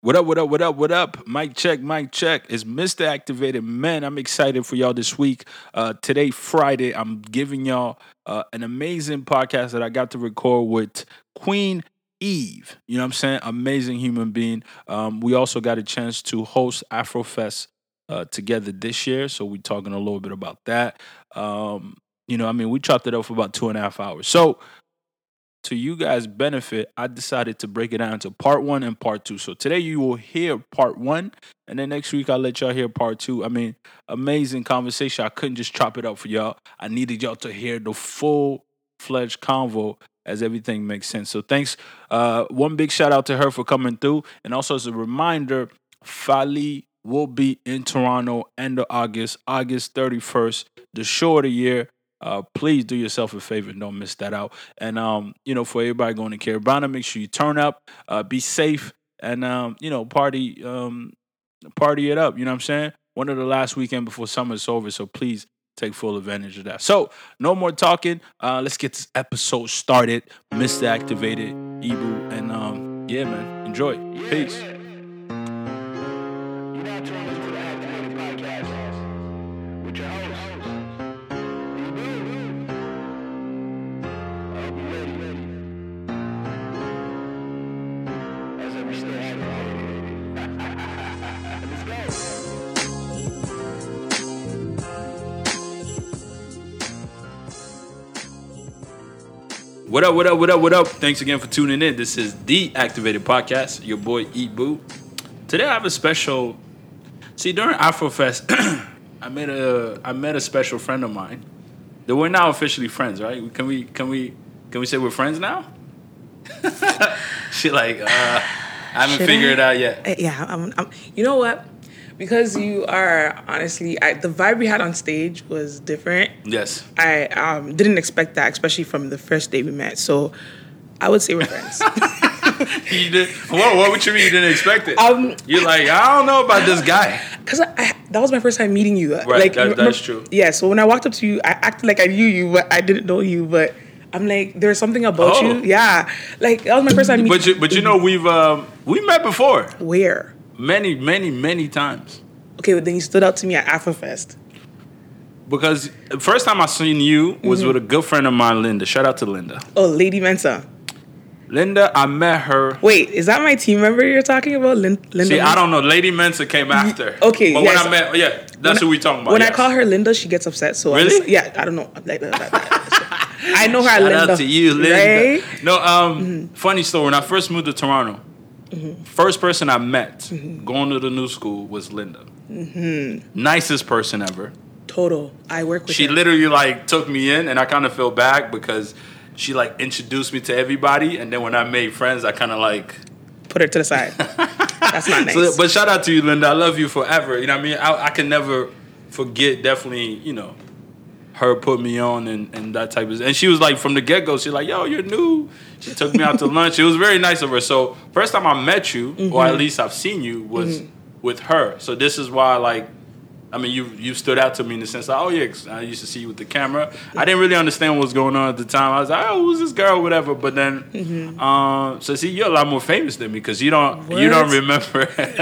What up, what up, what up, what up? Mic check, mic check. It's Mr. Activated Man. I'm excited for y'all this week. Uh, today, Friday, I'm giving y'all uh, an amazing podcast that I got to record with Queen Eve. You know what I'm saying? Amazing human being. Um, we also got a chance to host Afrofest uh, together this year. So we're talking a little bit about that. Um, you know, I mean, we chopped it up for about two and a half hours. So to you guys' benefit, I decided to break it down into part one and part two. So today you will hear part one, and then next week I'll let y'all hear part two. I mean, amazing conversation. I couldn't just chop it up for y'all. I needed y'all to hear the full fledged convo as everything makes sense. So thanks. Uh, one big shout out to her for coming through, and also as a reminder, Fali will be in Toronto end of August, August 31st, the show of the year uh, please do yourself a favor and don't miss that out. And um, you know, for everybody going to Caribana, make sure you turn up, uh, be safe, and um, you know, party, um, party it up. You know what I'm saying? One of the last weekend before summer's over, so please take full advantage of that. So, no more talking. Uh, let's get this episode started. Mr. Activated, Ibu, and um, yeah, man, enjoy. Peace. What up, what up, what up, what up? Thanks again for tuning in. This is the Activated Podcast, your boy E Boo. Today I have a special see during Afrofest I made a I met a special friend of mine. That we're now officially friends, right? Can we can we can we say we're friends now? she like uh I haven't Should figured I? it out yet. Uh, yeah, I'm, I'm, you know what? Because you are honestly I, the vibe we had on stage was different. Yes. I um, didn't expect that, especially from the first day we met. So I would say we're friends. you did. What? What would you mean you didn't expect it? Um, You're like I don't know about this guy. Because that was my first time meeting you. Right. Like that, that's true. Yeah. So when I walked up to you, I acted like I knew you, but I didn't know you. But I'm like, there's something about oh. you. Yeah. Like that was my first time meeting. But you, but you know, we've um, we met before. Where? Many, many, many times. Okay, but then you stood out to me at Afrofest. Because the first time I seen you was mm-hmm. with a good friend of mine, Linda. Shout out to Linda. Oh, Lady Mensa. Linda, I met her. Wait, is that my team member you're talking about? Lin- Linda. See, Mensa? I don't know. Lady Mensa came after. Okay, but yes. when I met, yeah, that's when who we talking about. When yes. I call her Linda, she gets upset. So really, just, yeah, I don't know. I know her. Shout Linda. out to you, Linda. Right? No, um, mm-hmm. funny story. When I first moved to Toronto, mm-hmm. first person I met mm-hmm. going to the new school was Linda. Mm-hmm. Nicest person ever. Total. I work with. Her. She her. literally like took me in, and I kind of feel bad because she like introduced me to everybody, and then when I made friends, I kind of like put her to the side. That's not nice. So, but shout out to you, Linda. I love you forever. You know what I mean? I, I can never forget. Definitely, you know, her put me on and, and that type of. And she was like from the get go. She's like, "Yo, you're new." She took me out to lunch. It was very nice of her. So first time I met you, mm-hmm. or at least I've seen you, was. Mm-hmm with her. So this is why like I mean, you you stood out to me in the sense that, oh yeah, I used to see you with the camera. I didn't really understand what was going on at the time. I was like, oh, who's this girl, whatever. But then, mm-hmm. um, so see, you're a lot more famous than me because you don't what? you don't remember. We're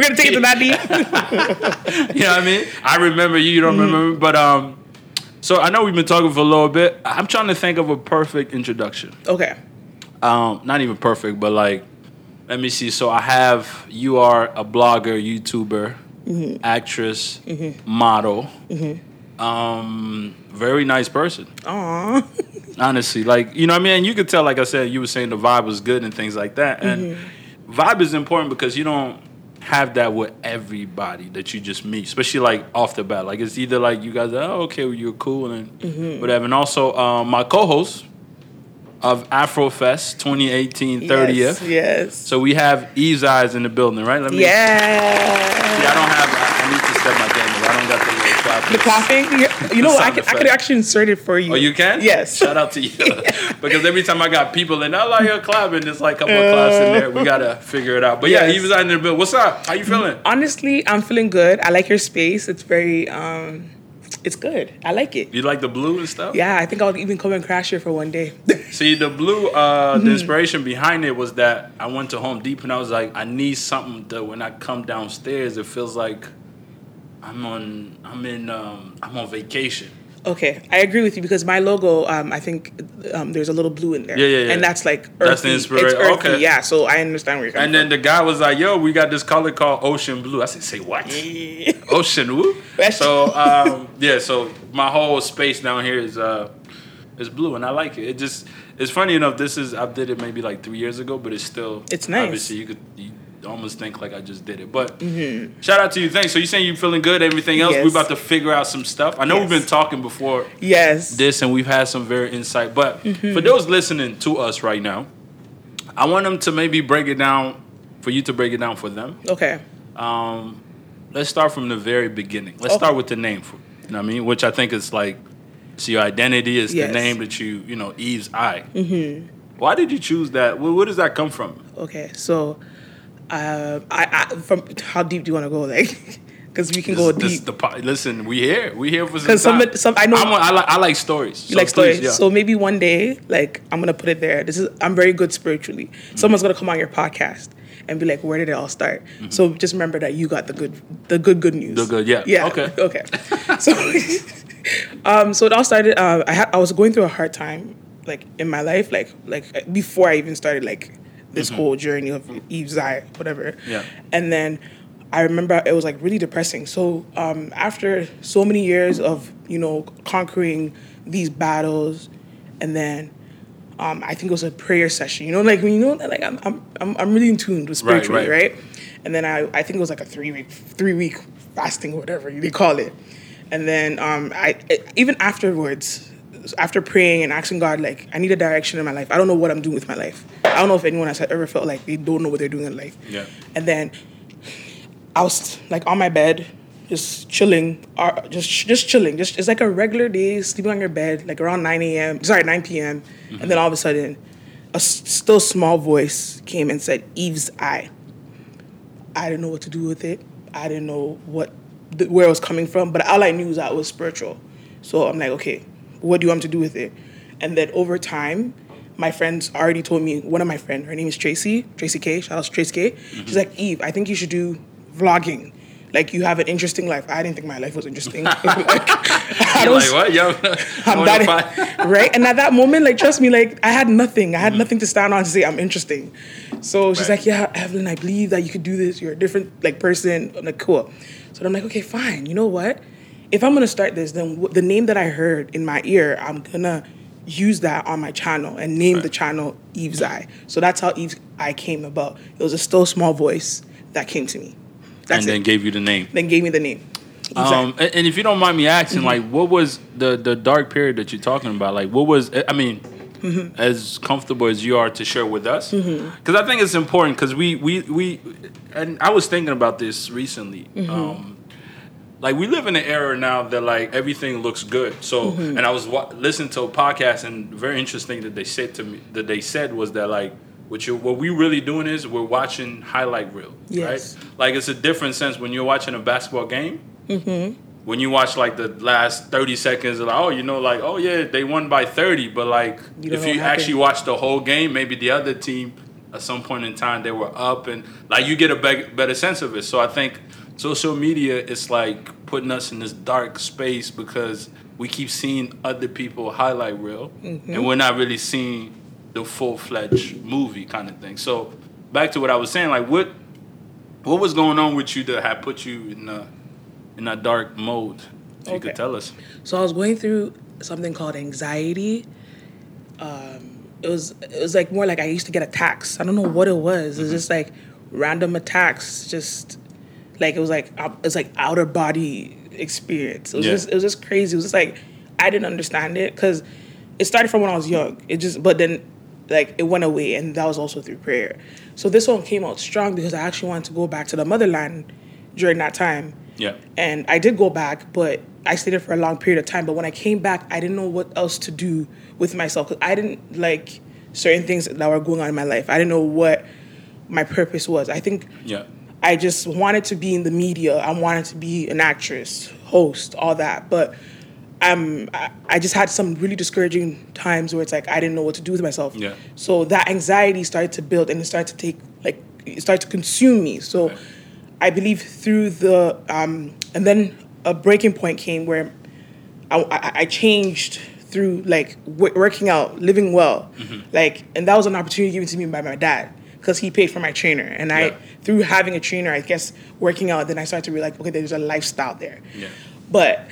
gonna take it to that deep. you know what I mean? I remember you. You don't mm-hmm. remember, but um, so I know we've been talking for a little bit. I'm trying to think of a perfect introduction. Okay. Um, not even perfect, but like let me see. So I have you are a blogger, YouTuber, mm-hmm. actress, mm-hmm. model. Mm-hmm. Um, very nice person. Aww. Honestly, like you know, what I mean, you could tell. Like I said, you were saying the vibe was good and things like that. And mm-hmm. vibe is important because you don't have that with everybody that you just meet, especially like off the bat. Like it's either like you guys, are, oh, okay, well, you're cool and mm-hmm. whatever. And also, um, my co-host of Afrofest 2018 30th. Yes, yes. So we have Eve's Eyes in the building, right? Let me. Yeah. See, I don't have. I need to step my game up. I don't got the. The clapping. You know, I could, I could actually insert it for you. Oh, you can? Yes. Shout out to you. because every time I got people and I like a clapping, there's like a couple uh, of claps in there. We gotta figure it out. But yes. yeah, Eve's Eyes in the building. What's up? How you feeling? Honestly, I'm feeling good. I like your space. It's very. um It's good. I like it. You like the blue and stuff? Yeah, I think I'll even come and crash here for one day. See, the blue, uh, Mm-hmm. the inspiration behind it was that I went to Home Depot and I was like, I need something that when I come downstairs, it feels like I'm on, I'm in, um, I'm on vacation. Okay, I agree with you because my logo, um, I think um, there's a little blue in there. Yeah, yeah, yeah. And that's like earthy. That's the It's inspiration. earthy, Okay. Yeah, so I understand where you're coming And then the guy was like, "Yo, we got this color called ocean blue." I said, "Say what? ocean Blue? So um, yeah, so my whole space down here is uh, is blue, and I like it. It just it's funny enough. This is I did it maybe like three years ago, but it's still It's nice. Obviously, you could you almost think like I just did it. But shout out to you. Thanks. So you saying you feeling good? Everything else? Mm-hmm. Yes. We about to figure out some stuff. I know we've been talking before yes. this and we've had some very insight. But Mm-hmm. for those listening to us right now, I want them to maybe break it down for you to break it down for them. Okay. Um, let's start from the very beginning. Let's Okay. start with the name. For, you know what I mean? Which I think is like, so your identity is Yes. the name that you, you know, Eve's Eye. Mm-hmm. Why did you choose that? Where, where does that come from? Okay. So, uh, I, I from how deep do you want to go? Like, because we can go This- this deep. the listen, we here. We here for some 'Cause some- some- I know- I like I like stories. You So like stories. please, yeah. So maybe one day, like I'm gonna put it there. This is I'm very good spiritually. Mm-hmm. Someone's gonna come on your podcast and be like, "Where did it all start?" Mm-hmm. So just remember that you got the good, the good, good news. The good, yeah. Yeah. Okay. Okay. so, um, so it all started. Uh, I had I was going through a hard time, like in my life, like like before I even started like this whole journey of Eve's Eye, whatever. Mm-hmm. Yeah. And then I remember it was like really depressing. So um, after so many years of you know conquering these battles, and then um, I think it was a prayer session. You know, like when you know like I'm I'm I'm, really in tune with Right, spiritually, right. right? And then I I think it was like a three week three week fasting, whatever they call it. And then um, I even afterwards. After praying and asking God, like, I need a direction in my life. I don't know what I'm doing with my life. I don't know if anyone has ever felt like they don't know what they're doing in life. Yeah. And then I was like on my bed, just chilling, uh, just just chilling. Just it's like a regular day, sleeping on your bed, like around nine a.m. Sorry, nine p.m. And then all of a sudden, a s- still small voice came and said, "Eve's eye." I didn't know what to do with it. I didn't know what where it was coming from, but all I knew was that it was spiritual. So I'm like, okay, what do you want to do with it? And then over time, my friends already told me. One of my friends, her name is Tracy, Tracy K. Shout out to Tracy K. Mm-hmm. She's like, Eve, I think you should do vlogging. Like you have an interesting life. I didn't think my life was interesting. like, I You're like what? Yo, I'm that, right? And at that moment, like, trust me, like, I had nothing. I had mm-hmm. nothing to stand on to say I'm interesting. So she's Right. like, "Yeah, Evelyn, I believe that you could do this. You're a different like person." I'm like, "Cool." So I'm like, "Okay, fine. You know what? If I'm gonna start this, then the name that I heard in my ear, I'm gonna use that on my channel and name the channel Eve's Eye. So that's how Eve's Eye came about. It was a still small voice that came to me. That's and then it. gave you the name. then gave me the name. Um, and, if you don't mind me asking, Mm-hmm. like, what was the the dark period that you're talking about? Like, what was? I mean, Mm-hmm. as comfortable as you are to share with us, because I think it's important. Because we we we, and I was thinking about this recently. Mm-hmm. Um, like we live in an era now that like everything looks good. So, Mm-hmm. and I was wa- listening to a podcast, and very interesting that they said to me that they said was that like. What, you, what we really doing is we're watching highlight reel, Yes. right? Like it's a different sense when you're watching a basketball game when you watch like the last 30 seconds like oh you know like oh yeah they won by 30 but like You if you actually watch the whole game maybe the other team at some point in time they were up and like you get a be- better sense of it so i think social media is like putting us in this dark space because we keep seeing other people highlight reel Mm-hmm. and we're not really seeing the full-fledged movie kind of thing so back to what i was saying like what what was going on with you that had put you in a in that dark mode? If you could tell us. So I was going through something called anxiety. Um, it was it was like more like I used to get attacks. I don't know what it was. It was just like random attacks. Just like it was like it was like outer body experience. It was Yeah. just it was just crazy. It was just like I didn't understand it because it started from when I was young. It just but then like it went away and that was also through prayer. So this one came out strong because I actually wanted to go back to the motherland during that time. Yeah. And I did go back, but I stayed there for a long period of time. But when I came back, I didn't know what else to do with myself because I didn't like certain things that were going on in my life. I didn't know what my purpose was. I think Yeah. I just wanted to be in the media. I wanted to be an actress, host, all that. But um, I, I just had some really discouraging times where it's like I didn't know what to do with myself. Yeah. So that anxiety started to build and it started to take like it started to consume me. So Right. I believe through the um, and then a breaking point came where I, I, I changed through like w- working out, living well, Mm-hmm. like, and that was an opportunity given to me by my dad because he paid for my trainer, and I Yeah. through having a trainer, I guess working out, then I started to realize, okay, there's a lifestyle there. Yeah. But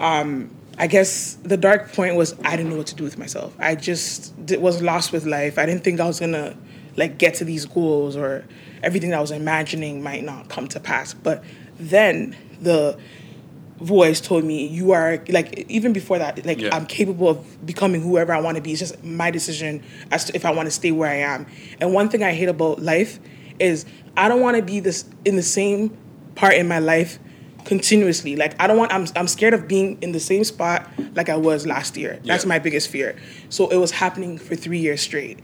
um, I guess the dark point was I didn't know what to do with myself. I just was lost with life. I didn't think I was gonna like get to these goals or everything that I was imagining might not come to pass. But then the voice told me you are like even before that like Yeah. I'm capable of becoming whoever I want to be. It's just my decision as to if I want to stay where I am. And one thing I hate about life is I don't want to be this in the same part in my life continuously. Like I don't want I'm I'm scared of being in the same spot like I was last year. That's Yeah. my biggest fear. So it was happening for 3 years straight.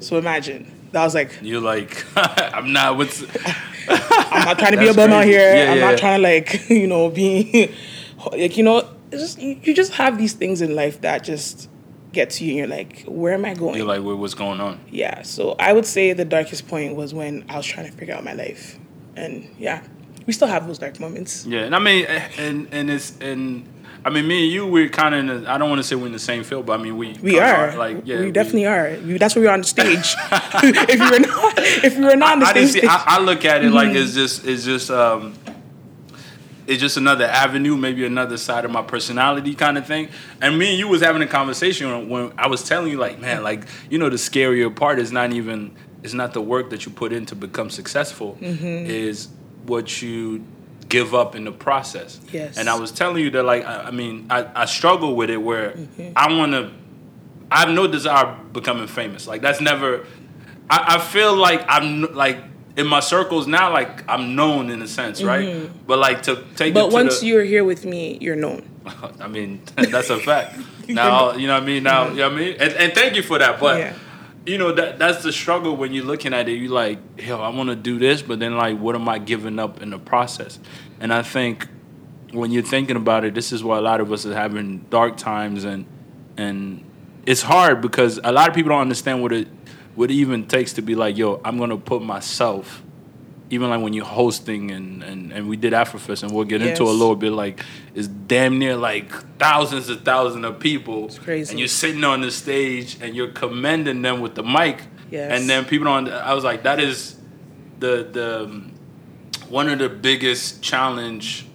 So imagine. That was like You're like, I'm not. What's I'm not trying to be a bum out here. Yeah, I'm yeah. not trying to like, you know, be like, you know, it's just you, you just have these things in life that just get to you and you're like, where am I going? you're like, what's going on? yeah. So I would say the darkest point was when I was trying to figure out my life. And yeah, we still have those dark moments. Yeah, and I mean, and and it's and I mean, me and you, we're kind of in. The, I don't want to say we're in the same field, but I mean, we We are. like yeah, we definitely are. That's why we're on the stage. if you were not, if you were not on the I, same just see, stage, I, I look at it like Mm-hmm. it's just it's just um it's just another avenue, maybe another side of my personality kind of thing. And me and you was having a conversation when I was telling you like, man, like you know the scarier part is not even it's not the work that you put in to become successful Mm-hmm. is what you give up in the process. Yes. And I was telling you that like I, I mean I, I struggle with it where Mm-hmm. I want to I have no desire becoming famous. Like that's never. I, I feel like I'm like in my circles now. Like I'm known in a sense, right? But like to take. it Mm-hmm. but to once the, you're here with me, you're known. I mean, that's a fact. now you know what I mean. Now you know what I mean. And, and thank you for that. But Yeah. You know that that's the struggle when you're looking at it. You like, hell, I want to do this, but then like, what am I giving up in the process? And I think when you're thinking about it, this is why a lot of us are having dark times, and and it's hard because a lot of people don't understand what it what it even takes to be like, yo, I'm gonna put myself. Even like when you're hosting and, and, and we did Afrofest and we'll get into a little bit like it's damn near like thousands and thousands of people It's crazy. and you're sitting on the stage and you're commending them with the mic Yes. and then people don't I was like that is the the one of the biggest challenge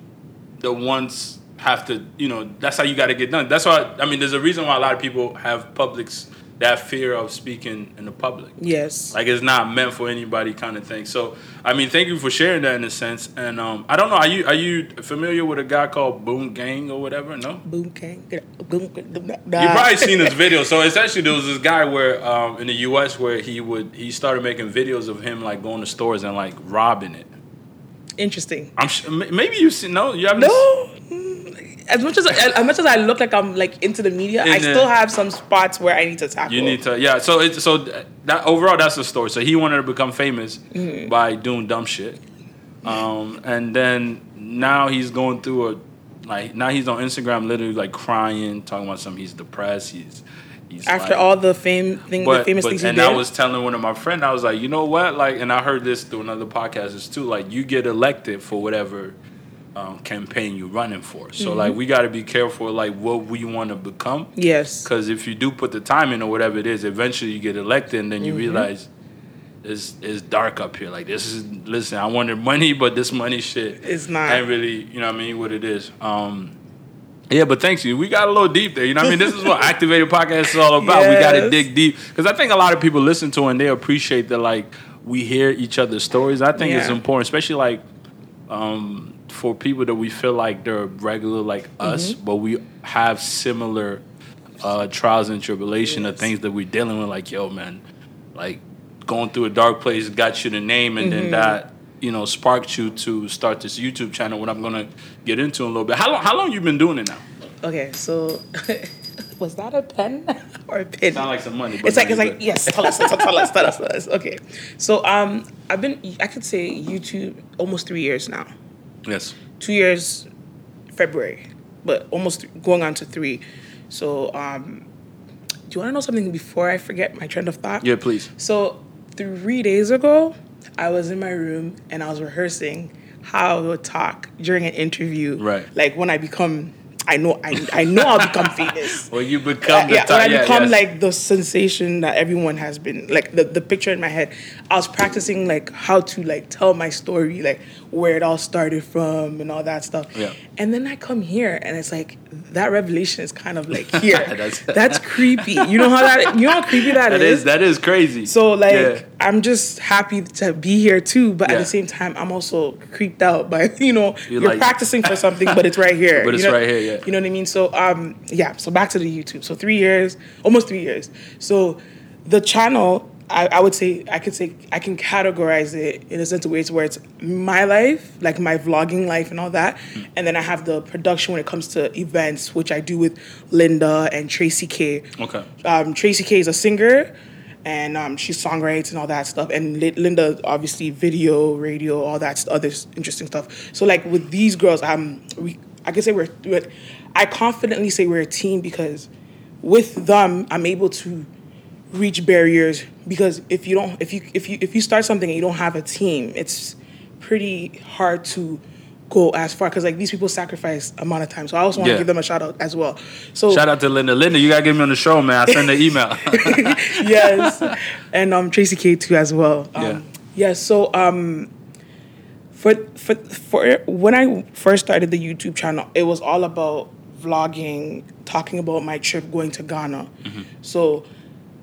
the ones have to you know that's how you got to get done that's why I mean there's a reason why a lot of people have publics that fear of speaking in the public Yes. like it's not meant for anybody kind of thing so I mean thank you for sharing that in a sense and um I don't know are you are you familiar with a guy called Boom Gang or whatever no Boom, gang. Boom, you probably seen this video. So essentially, there was this guy where um, in the U.S. where he would he started making videos of him like going to stores and like robbing it. Interesting. I'm sh- maybe you see no you haven't. No. Mm, As much as as much as I look like I'm like into the media, In I the- still have some spots where I need to tackle. You need to yeah. So it's so that overall that's the story. So he wanted to become famous Mm-hmm. by doing dumb shit, um, and then now he's going through a like now he's on Instagram literally like crying, talking about something. He's depressed. He's he's after like- all the fame thing, the famous things he did. and did. I was telling one of my friends, I was like, you know what, like, and I heard this through another podcast is too, like, you get elected for whatever um, campaign you're running for. So Mm-hmm. like, we got to be careful, like, what we want to become, yes. because if you do put the time in or whatever it is, eventually you get elected, and then you Mm-hmm. realize. It's, it's dark up here. Like this is listen. I wanted money, but this money shit It's not. ain't really you know what I mean what it is. Um, yeah, but thanks you. We got a little deep there. You know what I mean? This is what Activated Podcast is all about. We got to dig deep because I think a lot of people listen to and they appreciate that like we hear each other's stories. I think it's important, especially like um, for people that we feel like they're regular like us, Mm-hmm. but we have similar uh, trials and tribulation of things that we're dealing with. Like, yo, man, like going through a dark place got you the name, and then that you know sparked you to start this YouTube channel. What I'm gonna get into in a little bit. How long? How long you been doing it now? Okay, so was that a pen or a pin? Sound like some money. But it's like it's like good. yes, tell us, tell, tell us, tell us, tell us. Okay, so um, I've been I could say YouTube almost three years now. Yes. Two years, February, but almost th- going on to three. So, um, do you want to know something before I forget my trend of thought? Yeah, please. So three days ago, I was in my room and I was rehearsing how I would talk during an interview. Right. Like when I become, I know, I, I know I'll become famous. Well, you become the yeah, when I yeah, become yes. like the sensation that everyone has been, like the, the picture in my head. I was practicing like how to like tell my story, like where it all started from and all that stuff. Yeah. And then I come here and it's like that revelation is kind of like here. That's- That's, creepy. You know how that you know how creepy that is that is crazy. so like Yeah. I'm just happy to be here too, but at the same time I'm also creeped out by you know You're you're, like- practicing for something, but it's right here. But it's you know, right here, yeah. You know what I mean? So um yeah, so back to the YouTube. So three years, almost three years. So the channel, I, I would say I could say I can categorize it in a sense of ways where it's my life, like my vlogging life and all that, Hmm. and then I have the production when it comes to events, which I do with Linda and Tracy K Okay. um, Tracy K is a singer, and um, she songwrites and all that stuff. And Li- Linda, obviously, video, radio, all that st- other interesting stuff. So like with these girls, I'm we I can say we're, we're I confidently say we're a team because with them, I'm able to reach barriers because if you don't if you if you if you start something and you don't have a team, it's pretty hard to go as far because like these people sacrifice amount of time. So I also want to Yeah. give them a shout out as well. So Shout out to Linda. Linda, you gotta get me on the show, man. I send the email. yes, and um Tracy K too as well. Um, Yeah. yeah. So um, for for for when I first started the YouTube channel, it was all about vlogging, talking about my trip going to Ghana. Mm-hmm. So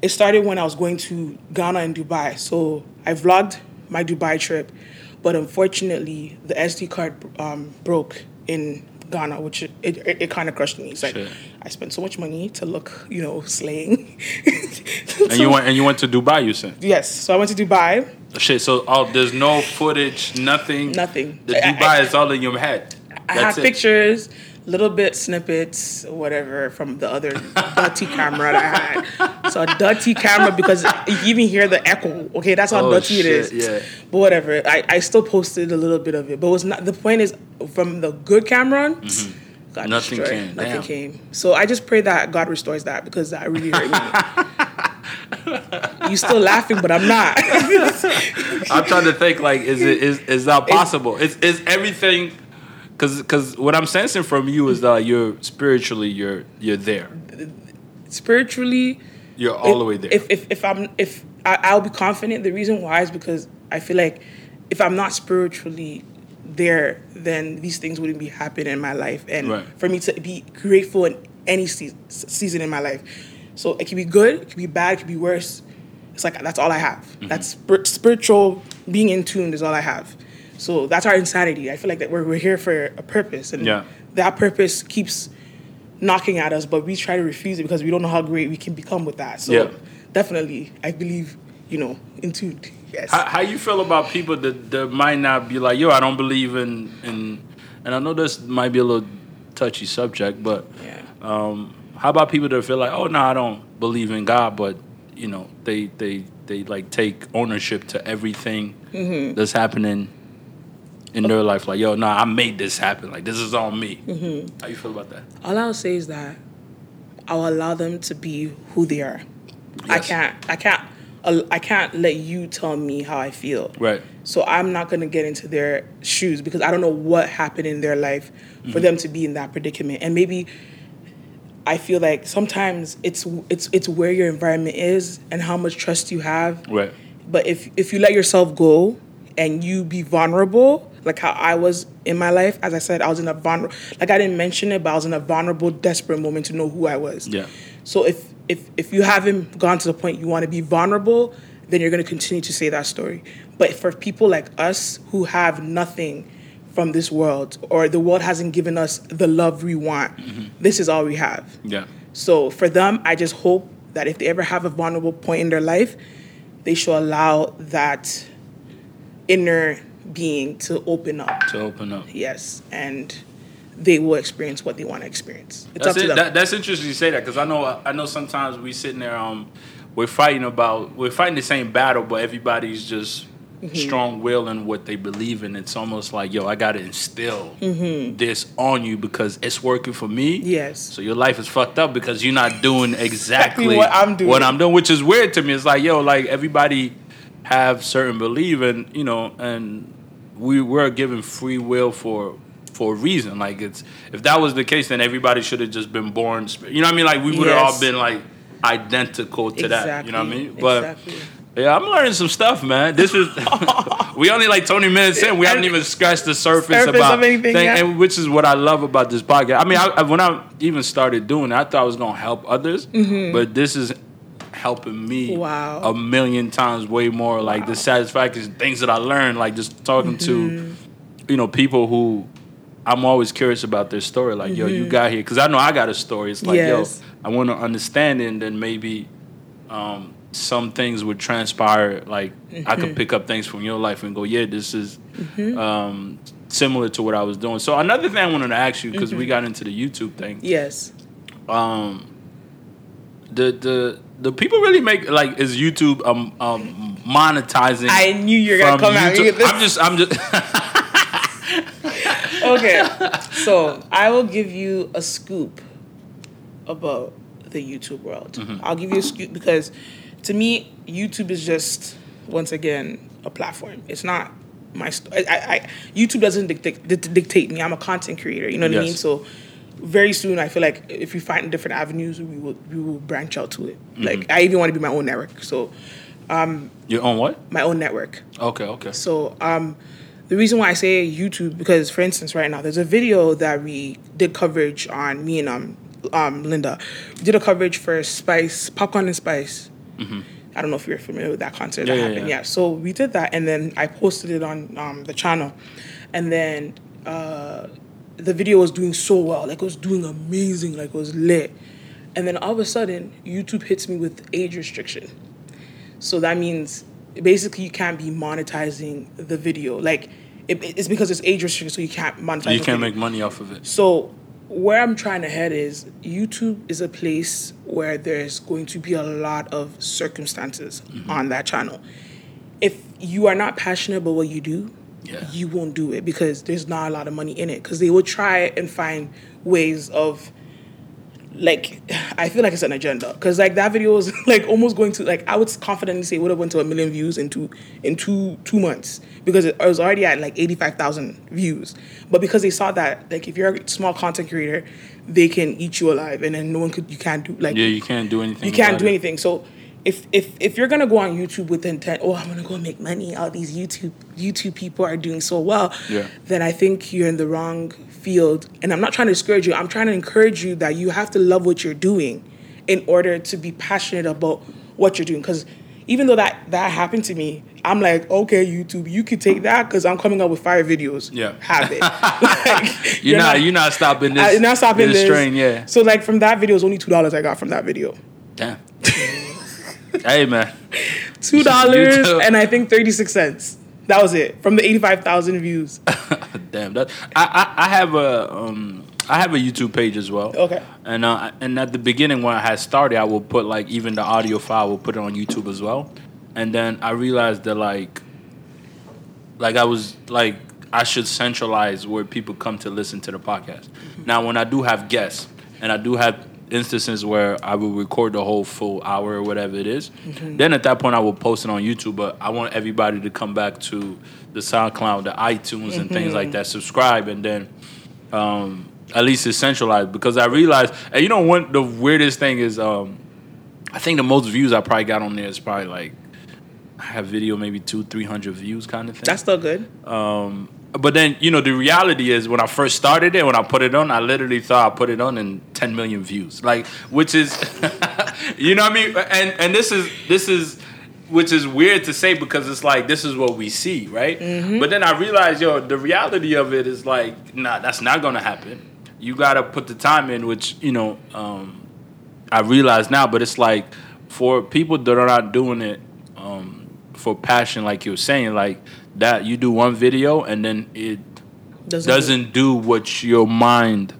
it started when I was going to Ghana and Dubai. So I vlogged my Dubai trip, but unfortunately the SD card um, broke in Ghana, which it, it, it kind of crushed me. It's like Shit. I spent so much money to look, you know, slaying. and you went and you went to Dubai, you said. Yes. So I went to Dubai. Shit, so oh, there's no footage, nothing. Nothing. The Dubai I- is all in your head. I That's have it. pictures, little bit snippets, whatever, from the other dirty camera that I had. So a dirty camera because you even hear the echo. Okay, that's how Oh, dirty it shit, is. yeah. But whatever. I, I still posted a little bit of it. But it was not the point is from the good camera Mm-hmm. Nothing destroyed. came, Nothing damn. came. So I just pray that God restores that because that really hurt me. you still laughing, but I'm not. I'm trying to think like, is it is is that possible? Is is everything? Because because what I'm sensing from you is that you're spiritually you're you're there. Spiritually, You're all the way there. If if, if I'm if I, I'll be confident. The reason why is because I feel like if I'm not spiritually there, then these things wouldn't be happening in my life. And Right. for me to be grateful in any se- season in my life, so it can be good, it can be bad, it can be worse. It's like that's all I have. Mm-hmm. That's spir- spiritual being in tune is all I have. So that's our insanity. I feel like that we're, we're here for a purpose, and Yeah. that purpose keeps knocking at us, but we try to refuse it because we don't know how great we can become with that. So Yeah. definitely, I believe, you know, in tune. Yes. How, how you feel about people that, that might not be like, yo, I don't believe in in, and I know this might be a little touchy subject, but yeah. um, how about people that feel like, oh no, I don't believe in God, but you know, they they they like take ownership to everything Mm-hmm. that's happening in their life. Like, yo, nah, I made this happen. Like, this is on me. Mm-hmm. How you feel about that? All I'll say is that I'll allow them to be who they are. I can't. I can't. I can't let you tell me how I feel. Right. So I'm not gonna get into their shoes because I don't know what happened in their life for them to be in that predicament. And maybe I feel like sometimes it's it's it's where your environment is and how much trust you have. Right. But if if you let yourself go and you be vulnerable, like how I was in my life, as I said, I was in a vulnerable like I didn't mention it, but I was in a vulnerable, desperate moment to know who I was. Yeah. So if if if you haven't gone to the point you want to be vulnerable, then you're going to continue to say that story. But for people like us who have nothing from this world or the world hasn't given us the love we want, mm-hmm. this is all we have. Yeah. So for them, I just hope that if they ever have a vulnerable point in their life, they should allow that inner being to open up. To open up. Yes, and they will experience what they want to experience. It's That's up to them. That, that's interesting you say that because I know I know sometimes we sitting there um we're fighting about we're fighting the same battle but everybody's just strong will in what they believe in, it's almost like, yo, I gotta instill this on you because it's working for me. Yes. So your life is fucked up because you're not doing exactly what I'm doing. What I'm doing, which is weird to me. It's like, yo, like everybody have certain belief and you know, and we were given free will for for a reason. Like it's if that was the case, then everybody should have just been born. You know what I mean? Like we would have all been like identical to that. You know what I mean? But exactly. yeah, I'm learning some stuff, man. This is we only like 20 minutes in. We haven't even scratched the surface, Surface about anything, thing- yeah. and which is what I love about this podcast. I mean, I, when I even started doing it, I thought I was gonna help others, mm-hmm. but this is helping me Mm-hmm. Wow. a million times way more. Like the satisfaction, things that I learned, like just talking Mm-hmm. to you know people who. I'm always curious about their story. Like, yo, you got here because I know I got a story. It's like, Mm-hmm. Yes. yo, I want to understand it, and then maybe um, some things would transpire. Like I Mm-hmm. could pick up things from your life and go, yeah, this is um, similar to what I was doing. So another thing I wanted to ask you because Mm-hmm. we got into the YouTube thing. Yes. Um, the the the people really make like is YouTube um, um monetizing? I knew you were gonna come at me YouTube? with this. I'm just I'm just okay. So I will give you a scoop about the YouTube world. Mm-hmm. I'll give you a scoop because to me, YouTube is just once again a platform. It's not my. St- I, I, I YouTube doesn't dictate dictate me. I'm a content creator. You know what I mean? So very soon, I feel like if we find different avenues, we will we will branch out to it. Mm-hmm. Like I even want to be my own network. So you're on what? my own network. Okay, okay. So um, the reason why I say YouTube because, for instance, right now there's a video that we did coverage on me and um, um Linda we did a coverage for Spice Popcaan and Spice. I don't know if you're familiar with that concert Yeah, that yeah, happened. yeah. Yeah. So we did that, and then I posted it on um, the channel, and then uh, the video was doing so well, like it was doing amazing, like it was lit, and then all of a sudden YouTube hits me with age restriction. So that means basically you can't be monetizing the video. Like it, it's because it's age restricted, so you can't monetize. It. You can't video. make money off of it. So where I'm trying to head is YouTube is a place where there's going to be a lot of circumstances Mm-hmm. on that channel. If you are not passionate about what you do, Yeah. you won't do it because there's not a lot of money in it. Because they will try and find ways of like I feel like it's an agenda because like that video was like almost going to like I would confidently say it would have went to a million views in two in two two months because it, was already at like eighty five thousand views, but because they saw that like if you're a small content creator, they can eat you alive and then no one could you can't do like Yeah, you can't do anything. you can't do it. anything. So if if if you're gonna go on YouTube with intent, oh, I'm gonna go make money. All these YouTube YouTube people are doing so well. Yeah. Then I think you're in the wrong field. And I'm not trying to discourage you. I'm trying to encourage you that you have to love what you're doing in order to be passionate about what you're doing. Because even though that that happened to me, I'm like, okay, YouTube, you could take that because I'm coming up with fire videos. Yeah. have it. Like, You're, not, you're not stopping this. you're not stopping this this. train. Yeah. So like from that video, it was only two dollars I got from that video. Damn. hey man. two dollars and I think thirty six cents. That was it from the eighty five thousand views. Damn. That I, I I have a um I have a YouTube page as well. Okay. And uh and at the beginning when I had started, I will put like even the audio file, will put it on YouTube as well. And then I realized that like like I was like I should centralize where people come to listen to the podcast. Now when I do have guests and I do have instances where I will record the whole full hour or whatever it is, then at that point I will post it on YouTube. But I want everybody to come back to the SoundCloud, the iTunes, and things like that. Subscribe and then um, at least it's centralized because I realized, and you know, what the weirdest thing is, um, I think the most views I probably got on there is probably like I have video maybe two, three hundred views kind of thing. That's still good. Um, but then you know the reality is when I first started it, when I put it on, I literally thought I put it on in 10 million views, like which is, you know what I mean? And and this is this is which is weird to say because it's like this is what we see, right? But then I realized, yo, the reality of it is like, nah, that's not gonna happen. You gotta put the time in, which you know, um, I realize now. But it's like for people that are not doing it um, for passion, like you were saying, like that, you do one video and then it Doesn't, doesn't do what your mind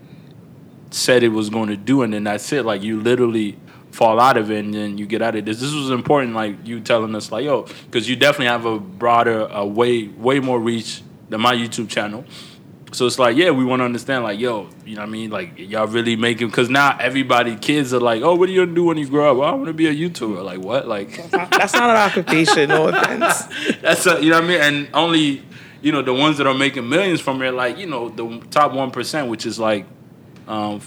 said it was going to do, and then that's it. Like you literally fall out of it and then you get out of this. This was important, like you telling us, like yo, because you definitely have a broader, a way way more reach than my YouTube channel. So it's like, yeah, we want to understand, like, yo, you know what I mean? Like, y'all really making, because now everybody, kids are like, oh, what are you going to do when you grow up? Well, I want to be a YouTuber. Like, what? Like, That's not, that's not an occupation. No offense. that's, a, you know what I mean? And only, you know, the ones that are making millions from it, like, you know, the top 1%, which is like, um,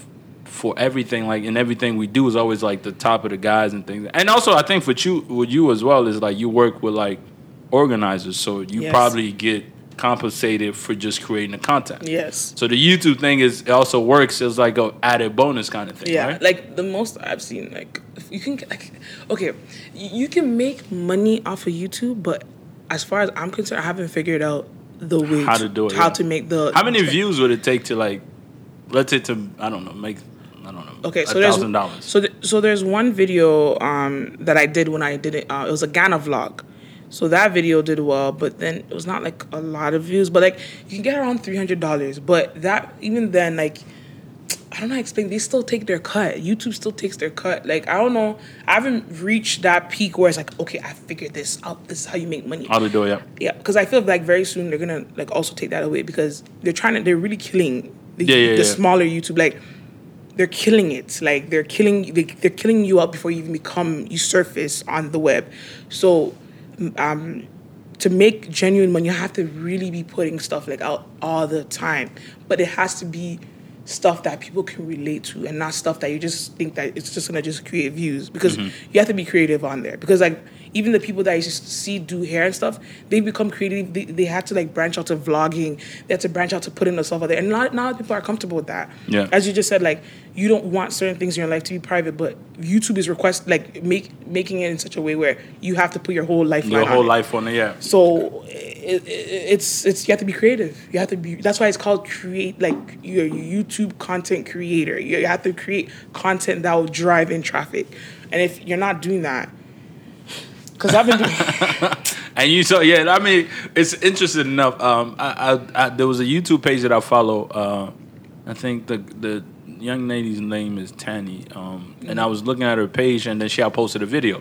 for everything, like, and everything we do is always like the top of the guys and things. And also, I think for you, with you as well, is like you work with like organizers. So you Yes. probably get compensated for just creating the content. Yes. So the YouTube thing is it also works as like a added bonus kind of thing, Yeah, right? like the most I've seen, like you can get like, okay, you can make money off of YouTube, but as far as I'm concerned, I haven't figured out the way How to do it, how yeah. to make the How many views would it take to like, let's say to I don't know make I don't know Okay, so there's thousand dollars. so th- so there's one video um, that I did when I did it. Uh, it was a Ghana vlog. So that video did well, but then it was not like a lot of views. But like you can get around three hundred dollars. But that even then, like I don't know how to explain. They still take their cut. YouTube still takes their cut. Like I don't know. I haven't reached that peak where it's like, okay, I figured this out. This is how you make money. How to do it? Yeah. Yeah, because I feel like very soon they're gonna like also take that away because they're trying to they're really killing the, Yeah, yeah, the yeah. smaller YouTube like they're killing it like they're killing they, they're killing you out before you even become you surface on the web so um to make genuine money you have to really be putting stuff like out all the time but it has to be stuff that people can relate to and not stuff that you just think that it's just gonna just create views because Mm-hmm. you have to be creative on there because like even the people that you just see do hair and stuff they become creative they, they had to like branch out to vlogging they had to branch out to putting themselves out there and not now people are comfortable with that Yeah. as you just said like you don't want certain things in your life to be private but youtube is request like make making it in such a way where you have to put your whole life Your whole life on it, yeah. so it, it, it's it's you have to be creative. You have to be. That's why it's called create. Like you're YouTube content creator. You have to create content that will drive in traffic. And if you're not doing that, because I've been doing. And you so yeah, I mean, it's interesting enough. Um, I, I, I there was a YouTube page that I follow. Uh, I think the the young lady's name is Tanny. Um, and I was looking at her page, and then she had posted a video.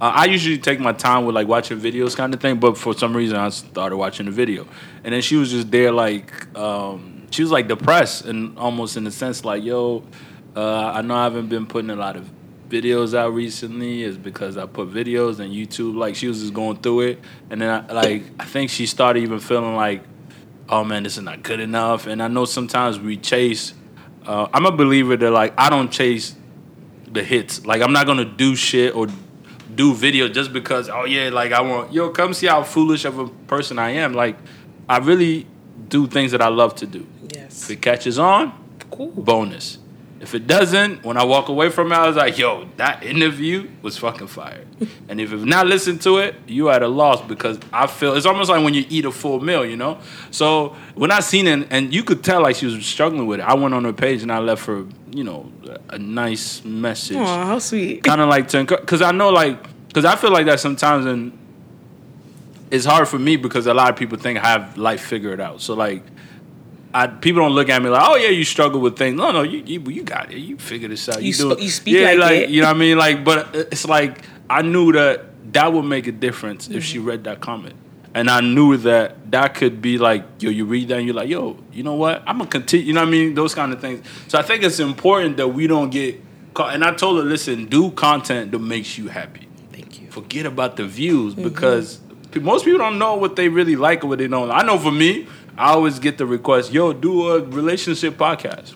Uh, I usually take my time with like watching videos, kind of thing. But for some reason, I started watching the video, and then she was just there, like um, she was like depressed, and almost in a sense, like, "Yo, uh, I know I haven't been putting a lot of videos out recently is because I put videos and YouTube like she was just going through it and then I, like I think she started even feeling like oh man this is not good enough and I know sometimes we chase uh, I'm a believer that like I don't chase the hits like I'm not gonna do shit or do video just because oh yeah like I want yo come see how foolish of a person I am like I really do things that I love to do yes. if it catches on Cool. bonus. If it doesn't, when I walk away from it, I was like, yo, that interview was fucking fire. and if you've not listened to it, you at a loss because I feel it's almost like when you eat a full meal, you know? So when I seen it, and you could tell like she was struggling with it, I went on her page and I left her, you know, a nice message. Aw, how sweet. Kind of like to encourage, because I know like, because I feel like that sometimes and it's hard for me because a lot of people think I have life figured out. So like, I, people don't look at me like, oh yeah, you struggle with things. No, no, you you, you got it. You figure this out. You do sp- it. you speak like it. You know what I mean? Like, but it's like I knew that that would make a difference if she mm-hmm. read that comment, and I knew that that could be like, yo, you read that and you're like, yo, you know what? I'm gonna continue. You know what I mean? Those kind of things. So I think it's important that we don't get caught. And I told her, listen, do content that makes you happy Thank you. forget about the views mm-hmm. because most people don't know what they really like or what they don't. I know for me, I always get the request, "Yo, do a relationship podcast."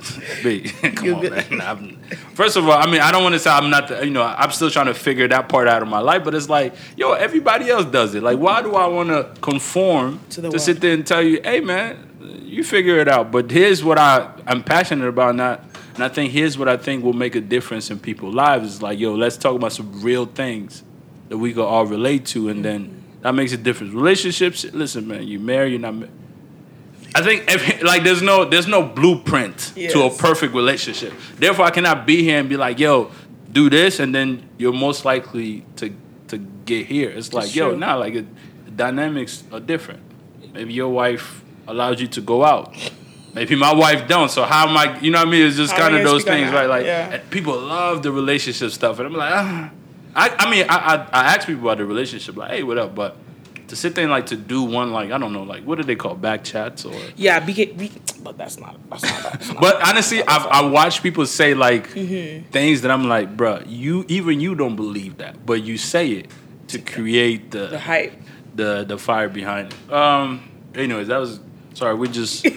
B, come on, man. I'm- first of all, I mean, I don't want to say I'm not, the, you know, I'm still trying to figure that part out of my life, but it's like, yo, everybody else does it. Like, why do I want to conform To to, the sit there and tell you, hey, man, you figure it out? But here's what I I'm passionate about, not. And I think here's what I think will make a difference in people's lives. Is like, yo, let's talk about some real things that we can all relate to, and then that makes a difference. Relationships, listen, man, you marry, you're not. Ma- I think like there's no there's no blueprint to a perfect relationship. Therefore, I cannot be here and be like, yo, do this, and then you're most likely to to get here. It's like, yo, true. now like it, the dynamics are different. Maybe your wife allows you to go out maybe my wife don't. So how am I? You know what I mean? It's just kind of those things, right? Like Yeah. people love the relationship stuff, and I'm like, ah. I, I mean, I, I I ask people about the relationship, like, hey, what up? But to sit there and like to do one, like I don't know, like what do they call back chats or? Yeah, BK, B, but that's not. That's not. That's not But honestly, I've, I watch people say like Mm-hmm. things that I'm like, bruh, you even you don't believe that, but you say it to create the the hype. the the fire behind it. Um. Anyways, that was sorry. We just.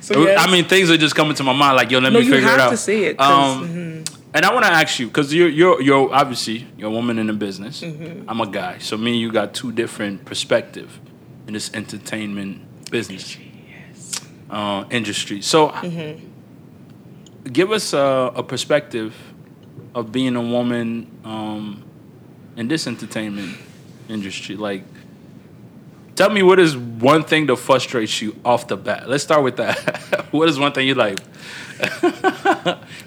So yes. I mean, things are just coming to my mind. Like, yo, let No, me figure it have out. to say it, 'cause, mm-hmm. And I want to ask you because you're you're you're obviously you're a woman in the business. Mm-hmm. I'm a guy, so me and you got two different perspective in this entertainment business uh, industry. So, Mm-hmm. give us a, a perspective of being a woman um, in this entertainment industry. Like, tell me what is one thing that frustrates you off the bat. Let's start with that. what is one thing you like?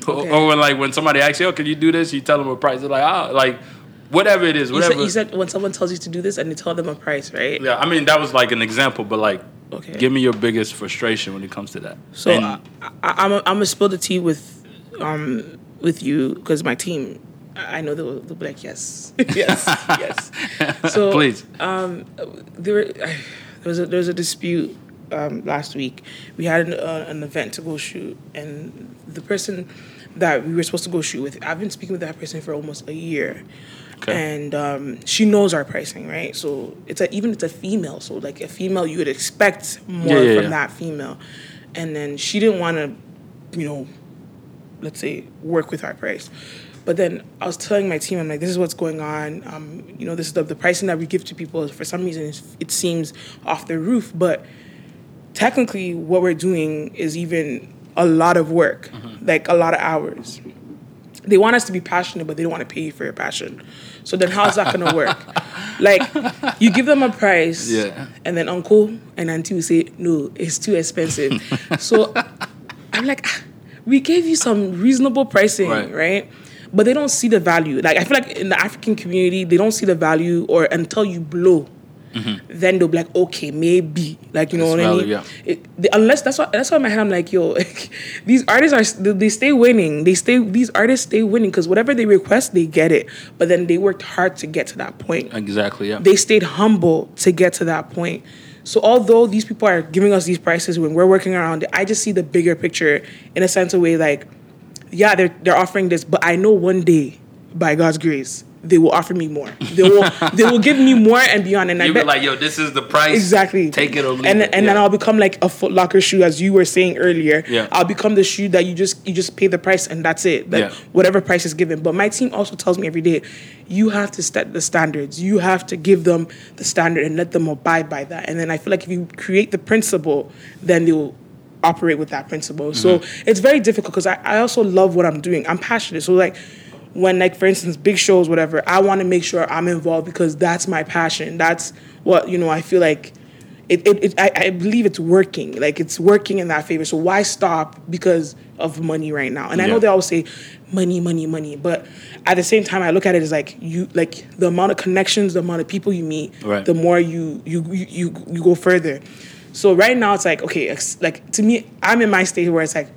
or, Okay. or when like when somebody asks you, "Oh, can you do this?" You tell them a price. They're like, "Ah, like whatever it is, You whatever." said, you said when someone tells you to do this and you tell them a price, right? yeah, I mean that was like an example, but like, Okay. give me your biggest frustration when it comes to that. So And- I, I, I'm a, I'm gonna spill the tea with um with you because my team. I know they'll, they'll be like yes, yes, yes. So please, there, were, there was a there was a dispute um, last week. We had an, uh, an event to go shoot, and the person that we were supposed to go shoot with, I've been speaking with that person for almost a year. Okay. And um, she knows our pricing, right? So it's a, even it's a female, so like a female, you would expect more Yeah, yeah, from yeah. that female, and then she didn't want to, you know, let's say work with our price. But then I was telling my team, I'm like, this is what's going on. Um, you know, this is the, the pricing that we give to people. For some reason, it's, it seems off the roof, but technically, what we're doing is even a lot of work, like a lot of hours. They want us to be passionate, but they don't want to pay you for your passion. So then, how's that gonna work? like, you give them a price, Yeah. and then uncle and auntie will say, no, it's too expensive. so I'm like, "Ah, we gave you some reasonable pricing, Right. right. But they don't see the value. Like I feel like in the African community, they don't see the value, or until you blow, mm-hmm. then they'll be like, okay, maybe, like you know It's what I mean. yeah. It, the, unless that's what that's why in my head I'm like, yo, these artists are they- they stay winning. They stay these artists stay winning because whatever they request, they get it. But then they worked hard to get to that point exactly, yeah. they stayed humble to get to that point. So although these people are giving us these prices when we're working around it, I just see the bigger picture in a sense of way like, yeah, they're they're offering this, but I know one day, by God's grace, they will offer me more. They will they will give me more and beyond. And I you be bet like, yo, this is the price. exactly Take it or leave and it. and then I'll become like a Foot Locker shoe, as you were saying earlier. Yeah. I'll become the shoe that you just you just pay the price and that's it. Like Yeah. whatever price is given. But my team also tells me every day, you have to set the standards. You have to give them the standard and let them abide by that. And then I feel like if you create the principle, then they will operate with that principle. So Mm-hmm. it's very difficult because I, I also love what I'm doing. I'm passionate. So like when like for instance big shows whatever i want to make sure i'm involved because that's my passion that's what you know i feel like it, it, it I, I believe it's working like it's working in that favor so why stop because of money right now and i know they always say money money money but at the same time i look at it as like you like the amount of connections the amount of people you meet Right. the more you you you, you go further so right now it's like okay it's like to me i'm in my stage where it's like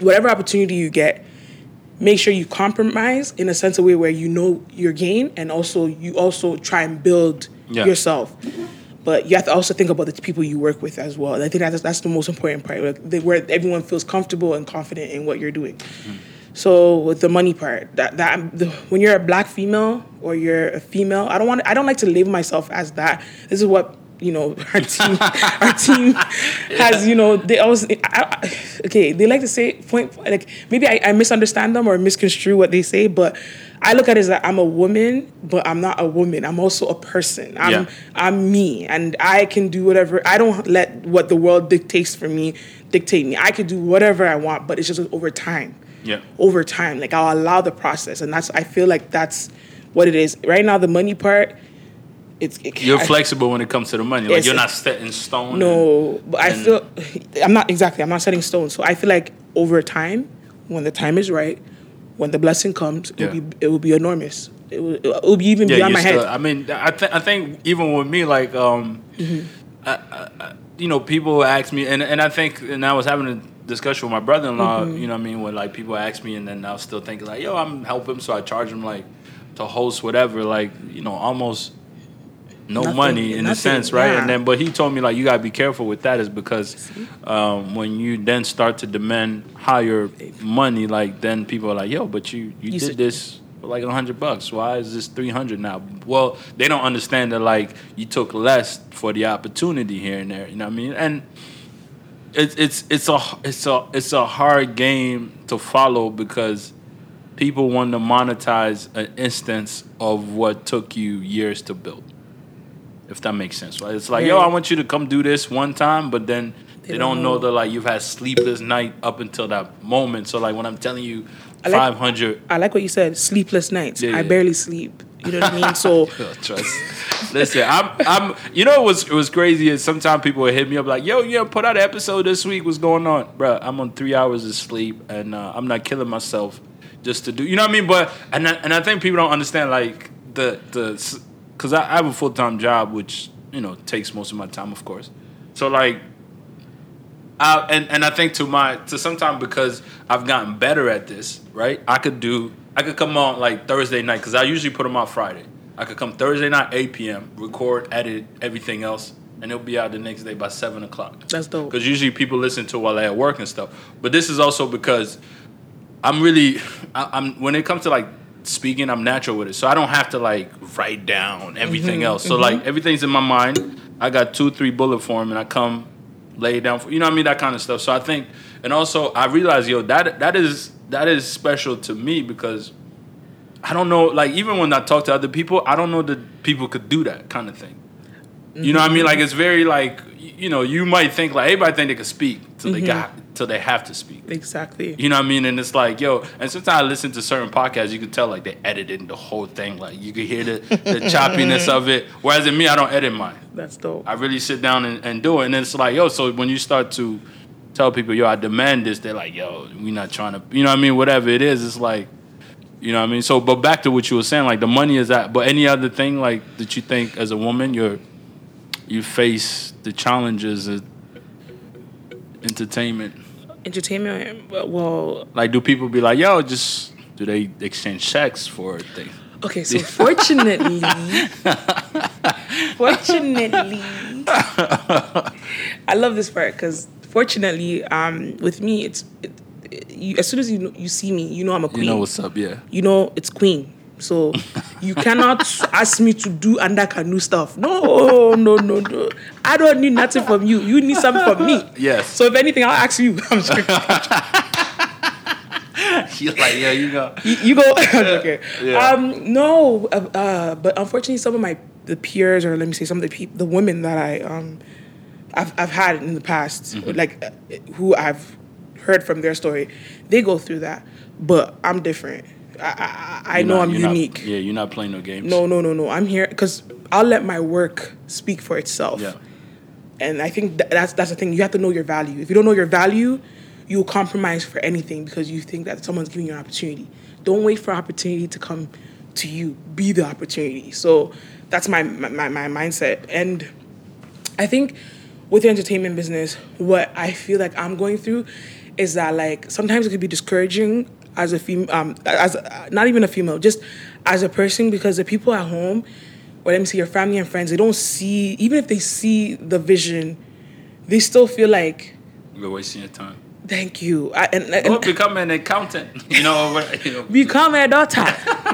whatever opportunity you get make sure you compromise in a sense of way where you know your gain and also you also try and build Yeah. yourself but you have to also think about the people you work with as well. And I think that's that's the most important part, like, the- where everyone feels comfortable and confident in what you're doing. Mm-hmm. So with the money part, that that the, when you're a black female or you're a female, I don't want I don't like to label myself as that. This is what you know our team our team has. You know they always I, I, okay. They like to say point like maybe I, I misunderstand them or misconstrue what they say, but I look at it as that I'm a woman, but I'm not a woman. I'm also a person. I'm Yeah. I'm me, and I can do whatever. I don't let what the world dictates for me dictate me. I can do whatever I want, but it's just over time Yeah. over time. Like I'll allow the process, and that's I feel like that's what it is. Right now, the money part, it's it, You're I- flexible when it comes to the money. Like Yes, you're not set in stone. and- No, but I and- feel I'm not exactly. I'm not setting stone. So I feel like over time, when the time is right, when the blessing comes, it, will be it will be enormous. It will, it will be even yeah, beyond my still, head. I mean, I think I think even with me, like, um, Mm-hmm. you know, people ask me, and and I think, and I was having a discussion with my brother-in-law. You know, what I mean, when like people ask me, and then I was still thinking like, yo, I'm helping, so I charge him like to host whatever, like you know, almost no Nothing- money in a sense, right? yeah. And then, but he told me like, you gotta be careful with that, is because um, when you then start to demand higher money, like then people are like, yo, but you you, You did this. For like a hundred bucks. Why is this three hundred now? Well, they don't understand that like you took less for the opportunity here and there. You know what I mean? And it's it's it's a it's a it's a hard game to follow because people want to monetize an instance of what took you years to build. If that makes sense, right? It's like, yo, I want you to come do this one time, but then they, They don't, don't know know. that like you've had sleepless night up until that moment. So like when I'm telling you I like- five hundred I like what you said. Sleepless nights. Yeah, I barely sleep. You know what I mean? So trust. Listen, I'm, I'm. You know, what was it was crazy is sometimes people would hit me up like, "Yo, yeah, put out an episode this week. What's going on, Bruh, I'm on three hours of sleep, and uh, I'm not killing myself just to do. You know what I mean? But and I, and I think people don't understand like the the because I, I have a full time job, which you know takes most of my time, of course. So like. I, and and I think to my to sometime because I've gotten better at this, right? I could do I could come on like Thursday night because I usually put them out Friday. I could come Thursday night, 8 p.m., record, edit, everything else, and it'll be out the next day by seven o'clock. That's dope. Because usually people listen to while they're at work and stuff. But this is also because I'm really I, I'm when it comes to like speaking, I'm natural with it, so I don't have to like write down everything mm-hmm, else. So like mm-hmm. everything's in my mind. I got two, three bullet form, and I come lay it down for you know what I mean that kind of stuff. So I think, and also I realize yo that that is that is special to me because I don't know like even when I talk to other people, I don't know that people could do that kind of thing. You know what I mean? Mm-hmm. Like it's very like you know you might think like everybody think they can speak till they mm-hmm. got till they have to speak. exactly. You know what I mean? And it's like, yo, and sometimes I listen to certain podcasts, you can tell like they edited the whole thing. Like you can hear the, the choppiness of it. Whereas in me, I don't edit mine. That's dope. I really sit down and, and do it. And it's like, yo, so when you start to tell people, yo, I demand this, they're like, yo, we not trying to, you know what I mean? Whatever it is, it's like, you know what I mean? So, but back to what you were saying, like the money is that, but any other thing like that you think as a woman, you're, you face the challenges of entertainment. Entertainment. Well, Like, do people be like, yo, just do they exchange checks for things? okay. So fortunately, fortunately, I love this part because fortunately, um, with me, it's it, it- you, as soon as you you see me, you know I'm a queen. You know what's up, yeah. you know it's queen. So you cannot ask me to do under canoe stuff. No, no, no, no. I don't need nothing from you. You need something from me. Yes. So if anything, I'll ask you. I'm just. She's like, yeah, you go. you, you go. okay. Yeah. Um, no, uh, uh, but unfortunately, some of my the peers, or let me say, some of the people, the women that I um, I've I've had in the past, Mm-hmm. like uh, who I've heard from their story, they go through that. But I'm different. I I, I know not- I'm you're not- unique. yeah, you're not playing no games. No, no, no, no. I'm here because I'll let my work speak for itself. Yeah. And I think tha- that's that's the thing. You have to know your value. If you don't know your value, you'll compromise for anything because you think that someone's giving you an opportunity. Don't wait for opportunity to come to you. Be the opportunity. So that's my, my, my mindset. And I think with the entertainment business, what I feel like I'm going through is that like sometimes it could be discouraging as a female, um, as a, not even a female, just as a person because the people at home, or let me say your family and friends, they don't see even if they see the vision, they still feel like You're wasting your time. thank you. I, and, and, Go become an accountant. You know, you know become a daughter.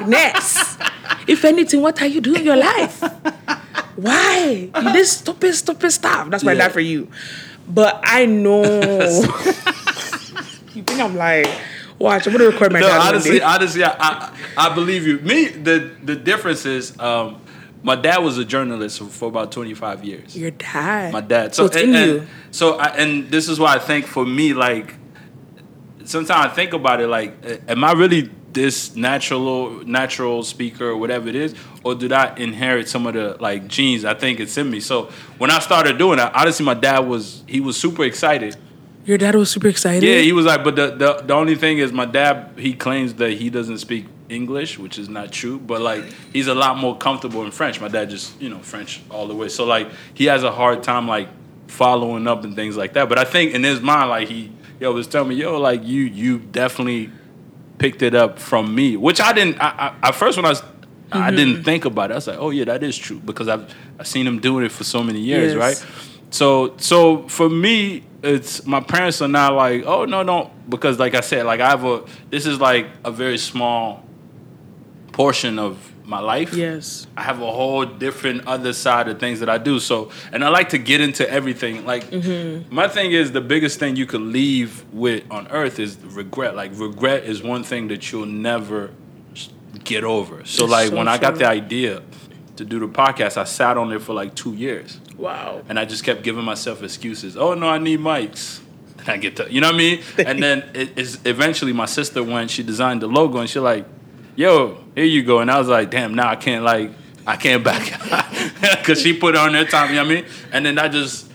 Next. If anything, what are you doing in your life? Why? You did stupid, stupid stuff. That's my Yeah. dad for you. But I know. you think I'm like, watch, I'm gonna record my no, honestly, honestly, I, I I believe you. Me, the the difference is, um, my dad was a journalist for about twenty five years. Your dad. my dad. So, So, it's and, in and- you. So I, and this is why I think for me, like sometimes I think about it, like, am I really this natural natural speaker or whatever it is, or did I inherit some of the like genes? I think it's in me. So when I started doing that, honestly, my dad was he was super excited. Your dad was super excited. Yeah, he was like, but the, the the only thing is, my dad he claims that he doesn't speak English, which is not true, but like he's a lot more comfortable in French. My dad just, you know, French all the way. So like he has a hard time like following up and things like that. But I think in his mind, like he yo was telling me, yo, like you you definitely picked it up from me, which I didn't. I, I, at first when I was, I mm-hmm. didn't think about it. I was like, oh yeah, that is true because I've I've seen him doing it for so many years, Yes. right? So so for me, it's my parents are not like, oh no no, because like I said, like I have a this is like a very small portion of my life. Yes. I have a whole different other side of things that I do. So, and I like to get into everything. Like, Mm-hmm. my thing is the biggest thing you could leave with on earth is regret. Like, regret is one thing that you'll never get over. So, It's like, so when I got the idea to do the podcast, I sat on it for like two years. Wow. And I just kept giving myself excuses. Oh no, I need mics. Then I get to, you know what I mean? And then it is eventually my sister went. She designed the logo, and she like, "Yo, here you go." And I was like, "Damn, now I can't like, I can't back because she put it on her time." You know what I mean? And then that just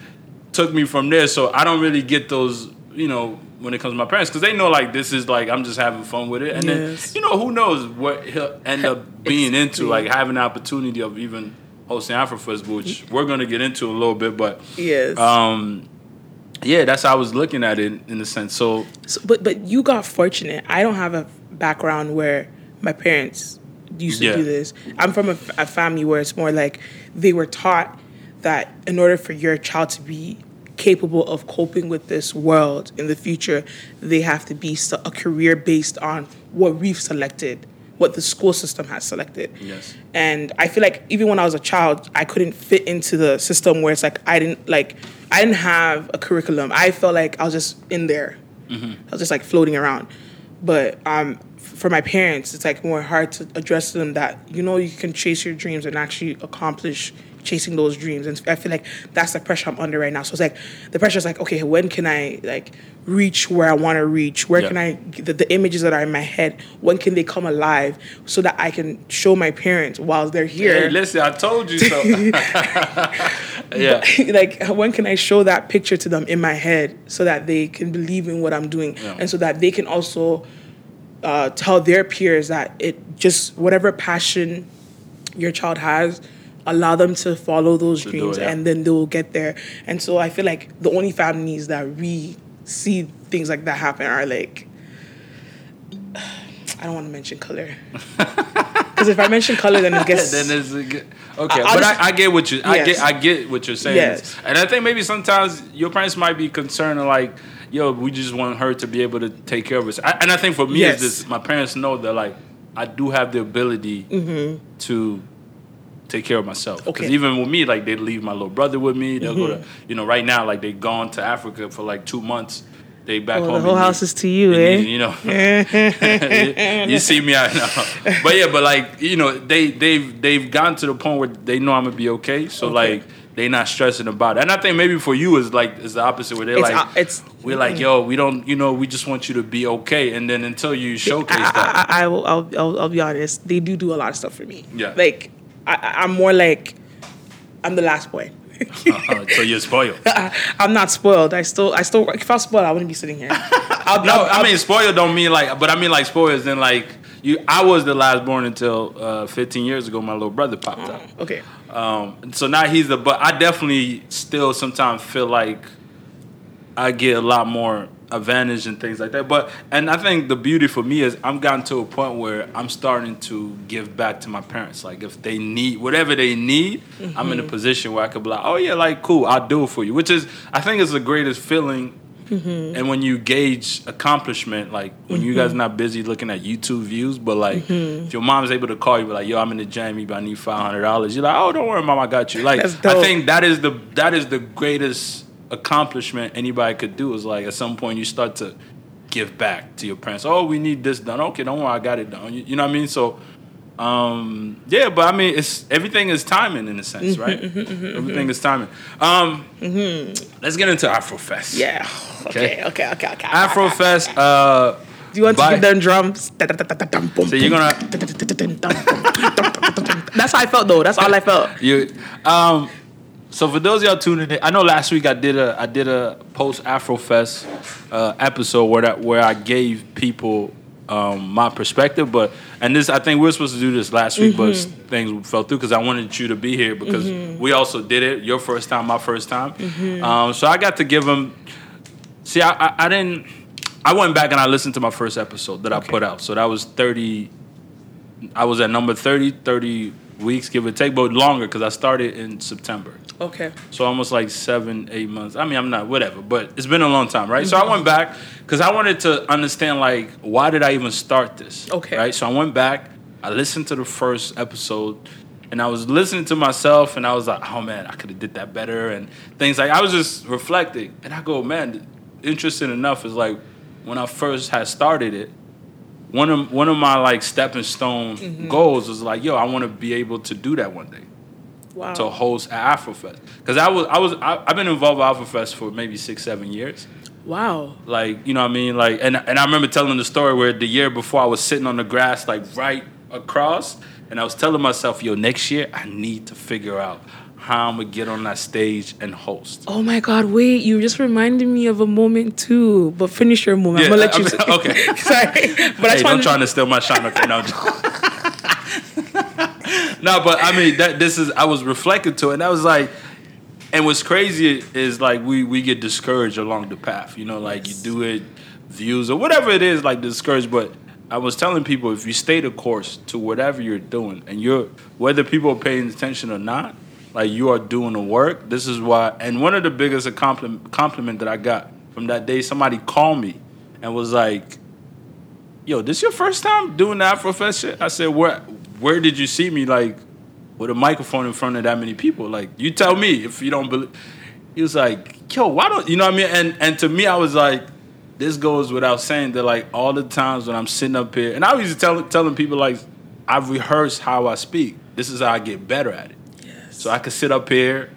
took me from there. So I don't really get those, you know. When it comes to my parents, because they know like this is like I'm just having fun with it, and Yes. then you know who knows what he'll end up being into, like having the opportunity of even hosting Afrofest, which we're gonna get into a little bit, but Yes. um, yeah, that's how I was looking at it in a sense. So So, but but you got fortunate. I don't have a background where my parents used to Yeah. do this. I'm from a, a family where it's more like they were taught that in order for your child to be capable of coping with this world in the future, they have to be a career based on what we've selected, what the school system has selected. Yes. And I feel like even when I was a child, I couldn't fit into the system where it's like I didn't like I didn't have a curriculum. I felt like I was just in there. I was just like floating around. But um, for my parents, it's like more hard to address to them that you know you can chase your dreams and actually accomplish chasing those dreams. And I feel like that's the pressure I'm under right now. So it's like the pressure is like, okay, when can I like reach where I want to reach? Where Yeah. can I the, the images that are in my head? When can they come alive so that I can show my parents while they're here? hey, listen, I told you so. yeah, like when can I show that picture to them in my head so that they can believe in what I'm doing Yeah. and so that they can also uh, tell their peers that it just whatever passion your child has allow them to follow those do dreams it, yeah. and then they will get there and so i feel like the only families that we see things like that happen are like i don't want to mention color because if i mention color then it gets then it's uh, okay. I'll but just- I, I get what you I Yes. get I get what you're saying. Yes. And I think maybe sometimes your parents might be concerned like, yo, we just want her to be able to take care of us. I, and I think for me, Yes. it's this. My parents know that like I do have the ability mm-hmm. to take care of myself. Because Mm-hmm. Okay. even with me, like they leave my little brother with me. They'll go to, Mm-hmm. you know, right now, like they gone to Africa for like two months. They back Oh, home. the whole house is to you, eh? New- You know, you, you see me out now. But yeah, but like you know, they they've they've gotten to the point where they know I'm gonna be okay. So Okay. like they not stressing about it. And I think maybe for you is like is the opposite where they're It's, like uh, it's- we're like yo we don't you know we just want you to be okay. And then until you showcase I, that, I, I will. I'll, I'll, I'll be honest. They do do a lot of stuff for me. Yeah. Like I, I- I'm more like I'm the last boy. uh, so you're spoiled. I'm not spoiled. I still. I still. If I was spoiled, I wouldn't be sitting here. I'll, No, I'll- I mean spoiled don't mean like, but I mean like spoiled then like you. I was the last born until uh, 15 years ago. My little brother popped up. okay. Um, so now he's the, but I definitely still sometimes feel like I get a lot more advantage and things like that. But and I think the beauty for me is I'm gotten to a point where I'm starting to give back to my parents. Like if they need whatever they need, I'm in a mm-hmm. position where I could be like, oh yeah, like cool, I'll do it for you. Which is I think is the greatest feeling. Mm-hmm. And when you gauge accomplishment, like when you guys are not busy looking at YouTube views, but like if your mom's able to call you, like, "Yo, I'm in the jam. You, I need five hundred dollars." You're like, "Oh, don't worry, mom, I got you." Like I think that is the that is the greatest accomplishment anybody could do. Is like at some point you start to give back to your parents. Oh, we need this done. Okay, don't worry, I got it done. You, you know what I mean? So, um, yeah, but I mean, it's everything is timing in a sense, Mm-hmm, right? everything is timing. Um, let's get into Afrofest. Yeah. Okay. Okay. Okay. Okay. Okay. Afrofest. Uh, Do you want to give them drums? So so you're gonna That's how I felt though. That's all I felt. You, um, so for those of y'all tuning in, I know last week I did a I did a post Afrofest uh, episode where that where I gave people um, my perspective. But and this, I think we were supposed to do this last week, but Mm-hmm. s- things fell through because I wanted you to be here because we also did it. Your first time, my first time. Mm-hmm. Um, so I got to give them. See, I, I, I didn't. I went back and I listened to my first episode that I put out. So that was 30. I was at number 30, 30 weeks, give or take, but longer because I started in September. Okay. So almost like seven, eight months. I mean, I'm not whatever, but it's been a long time, right? So I went back because I wanted to understand like why did I even start this? Okay. Right. So I went back. I listened to the first episode, and I was listening to myself, and I was like, oh man, I could have did that better, and things like I was just reflecting, and I go, man, interesting enough is like when I first had started it. One of one of my like stepping stone mm-hmm. goals was like, yo, I want to be able to do that one day Wow. to host at Afrofest because I was I was I, I've been involved with Afrofest for maybe six seven years. wow. Like you know what I mean like and and I remember telling the story where the year before I was sitting on the grass like right across and I was telling myself yo next year I need to figure out how I'm gonna get on that stage and host. Oh my God! Wait, you just reminded me of a moment too. But finish your moment. I'm gonna let you. I mean, okay. Sorry, but I hey, just don't wanted- try to steal my shine. Okay, no. no, but I mean that this is I was reflecting to it and I was like and what's crazy is like we we get discouraged along the path. You know, like you do it, views or whatever it is, like discouraged. But I was telling people if you stay the course to whatever you're doing, and you're whether people are paying attention or not, like you are doing the work. This is why. And one of the biggest compliment compliment that I got from that day, somebody called me and was like, "Yo, this your first time doing the Afrofest shit?" I said, "Where where did you see me like with a microphone in front of that many people? Like, you tell me if you don't believe." He was like, "Yo, why don't you know what I mean?" And and to me, I was like, "This goes without saying that like all the times when I'm sitting up here, and I was tell, telling people like, I've rehearsed how I speak. This is how I get better at it. Yes. So I could sit up here,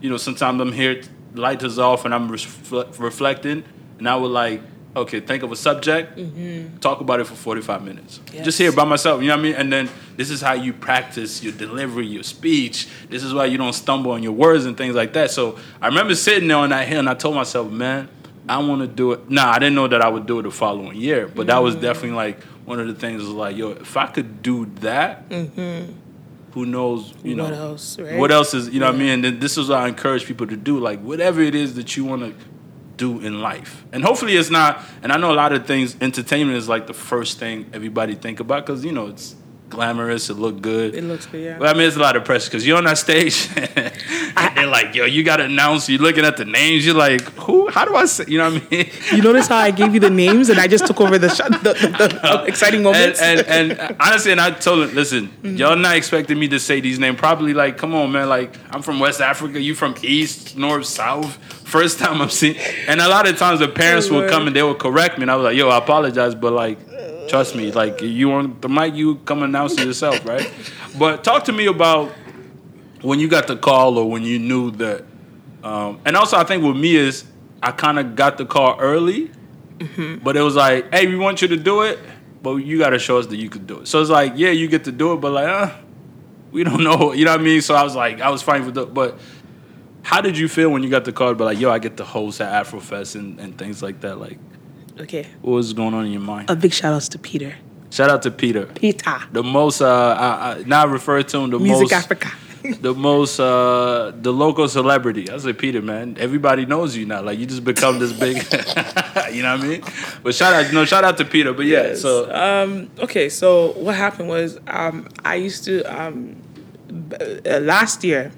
you know, sometimes I'm here, light is off, and I'm refle- reflecting, and I would like, okay, think of a subject, talk about it for 45 minutes. Mm-hmm. Yes. Just here by myself, you know what I mean? And then this is how you practice your delivery, your speech. This is why you don't stumble on your words and things like that. So I remember sitting there on that hill, and I told myself, man, I want to do it. Nah, I didn't know that I would do it the following year, but that was definitely like one of the things was like, yo, if I could do that, who knows, you know, What else, right? what else is, you know what I mean? And then this is what I encourage people to do, like whatever it is that you want to do in life. And hopefully it's not, and I know a lot of things, entertainment is like the first thing everybody think about because, you know, it's glamorous, it look good. It looks good, yeah. But I mean, it's a lot of pressure because you're on that stage and they're like, yo, you got to announce, you're looking at the names, you're like, who, how do I say, you know what I mean? You notice how I gave you the names and I just took over the shot, the, the, the exciting moments. And, and, and honestly, and I told him, listen, Mm-hmm. y'all not expecting me to say these names. Probably like, come on, man. Like, I'm from West Africa. You from East, North, South. First time I'm seeing. And a lot of times the parents will come and they will correct me. And I was like, yo, I apologize, but like, trust me. Like, you on the mic, you come announce it yourself, right? But talk to me about when you got the call or when you knew that. Um, and also, I think with me is I kind of got the call early, Mm-hmm. but it was like, hey, we want you to do it, but you got to show us that you could do it. So it's like, yeah, you get to do it, but like, uh, we don't know. You know what I mean? So I was like, I was fine with the, but how did you feel when you got the call? But like, yo, I get to host at Afrofest and, and things like that. Like, okay. what was going on in your mind? A big shout outs to Peter. Shout out to Peter. Peter. The most, uh, I, I, now I refer to him the Music most. Africa. the most uh the local celebrity. I say Peter, man. Everybody knows you now. Like you just become this big you know what I mean? But shout out no shout out to Peter. But yeah, Yes. so um, okay, so what happened was um, I used to um, uh, last year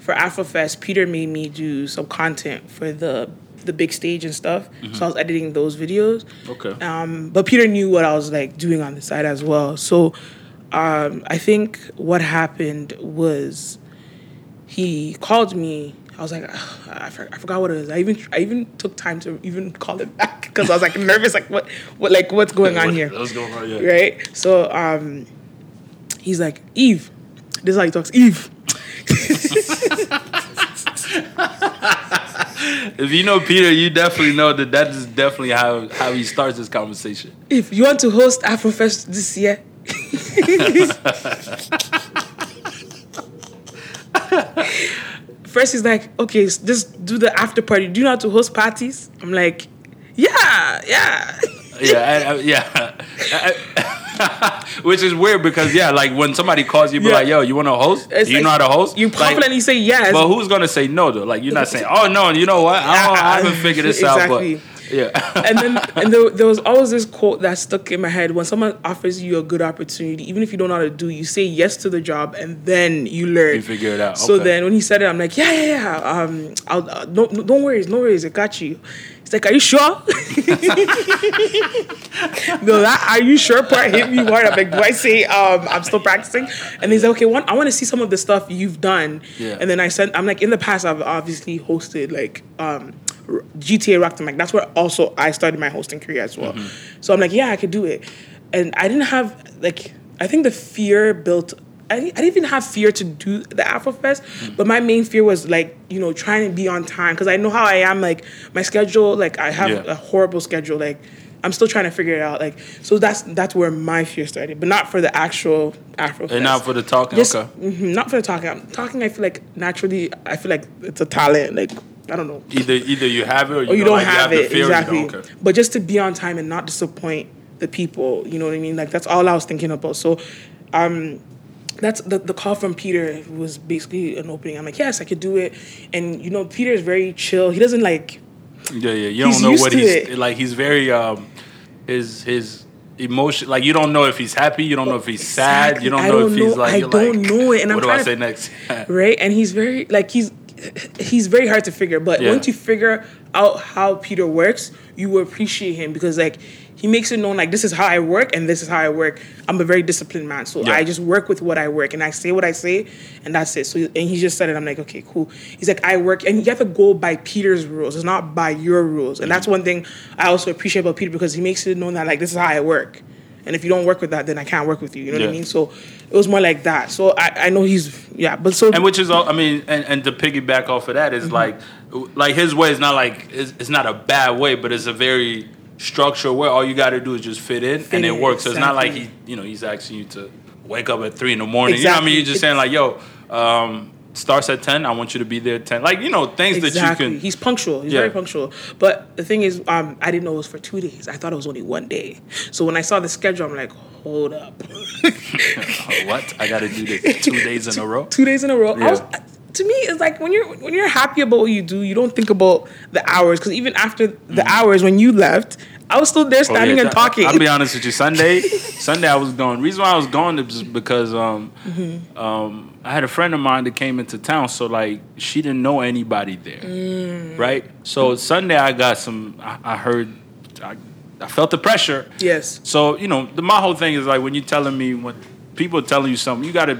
for AfroFest, Peter made me do some content for the the big stage and stuff. So I was editing those videos. Okay. Um, but Peter knew what I was like doing on the side as well. So um, I think what happened was he called me. I was like, I, for, I forgot what it was. I even I even took time to even call him back because I was like nervous, like what what like what's going on What- here, What's going on? Yeah. right? So um, he's like, Eve, this is how he talks, Eve. If you know Peter, you definitely know that that is definitely how how he starts this conversation. If you want to host Afrofest this year, first he's like, okay, s- just do the after party. Do you know how to host parties? I'm like, yeah, yeah. yeah, I, I, yeah. I- Which is weird because yeah, like when somebody calls you, be Yeah. like, "Yo, you want to host? It's you like- know how to host?" You Like, confidently say yes. but who's gonna say no though? Like you're not saying, "Oh no, you know what? I, I haven't figured this Exactly. out." But yeah, and then and there, there was always this quote that stuck in my head when someone offers you a good opportunity even if you don't know how to do you say yes to the job and then you learn You figure it out. so Okay. then when he said it i'm like yeah yeah yeah um i'll uh, no, no don't worry no worries i got you He's like, "Are you sure?" no, that "Are you sure?" part hit me hard. I'm like, "Do I say um, I'm still practicing?" And he's like, "Okay, one, I want to see some of the stuff you've done." Yeah. And then I said, "I'm like, in the past, I've obviously hosted like um, GTA Rock the Mic. That's where also I started my hosting career as well. So I'm like, yeah, I could do it. And I didn't have like I think the fear built. I, I didn't even have fear to do the AfroFest, but my main fear was like you know trying to be on time because I know how I am. Like my schedule, like I have Yeah. a horrible schedule. Like I'm still trying to figure it out. Like so that's that's where my fear started, but not for the actual AfroFest. and not for the talking. Just okay. mhm, not for the talking. I'm- Talking, I feel like naturally, I feel like it's a talent. Like I don't know, Either either you have it or you, or you don't, don't like, have, you have it the fear or you exactly. Okay. But just to be on time and not disappoint the people, you know what I mean? Like that's all I was thinking about. So, um, that's the the call from Peter was basically an opening. I'm like, yes, I could do it. And you know, Peter is very chill. He doesn't like Yeah, yeah. You don't know what he's it. like. He's very um, his his emotion. Like you don't know if he's happy. You don't know if he's sad. You don't Exactly. I know don't if he's know- like. I don't like, know it, and I'm what do I say to- next? right? And he's very like he's he's very hard to figure. But Yeah. once you figure out how Peter works, you will appreciate him because like he makes it known like this is how I work and this is how I work. I'm a very disciplined man, so Yeah. I just work with what I work and I say what I say, and that's it. So and he just said it. I'm like, okay, cool. He's like, I work, and you have to go by Peter's rules. It's not by your rules, and mm-hmm. that's one thing I also appreciate about Peter because he makes it known that like this is how I work. And if you don't work with that, then I can't work with you. You know what I mean? So it was more like that. So I, I know he's yeah, but so and which is all. I mean, and, and to piggyback off of that is Mm-hmm. like, like his way is not like it's, it's not a bad way, but it's a very structured way. All you got to do is just fit in, Fit and it in, works. So it's not like he, you know, he's asking you to wake up at three in the morning. You know what I mean? You're just saying like, yo. Um, starts at 10 i want you to be there at 10 like you know things Exactly. that you can He's punctual. He's Yeah. very punctual. But the thing is, um, I didn't know it was for two days. I thought it was only one day. So when I saw the schedule, I'm like, hold up. What? I got to do this two days in a row. two days in a row. I was, to me, it's like when you're when you're happy about what you do, you don't think about the hours. Because even after the hours when you left, I was still there Mm-hmm. Oh, standing yeah, and talking. I'll be honest with you. Sunday, Sunday I was gone. Reason why I was gone is because um, Mm-hmm. um, I had a friend of mine that came into town, so like she didn't know anybody there, Mm. right? So Sunday I got some. I, I heard, I, I felt the pressure. yes. So you know, the, my whole thing is like when you're telling me when people are telling you something, you got to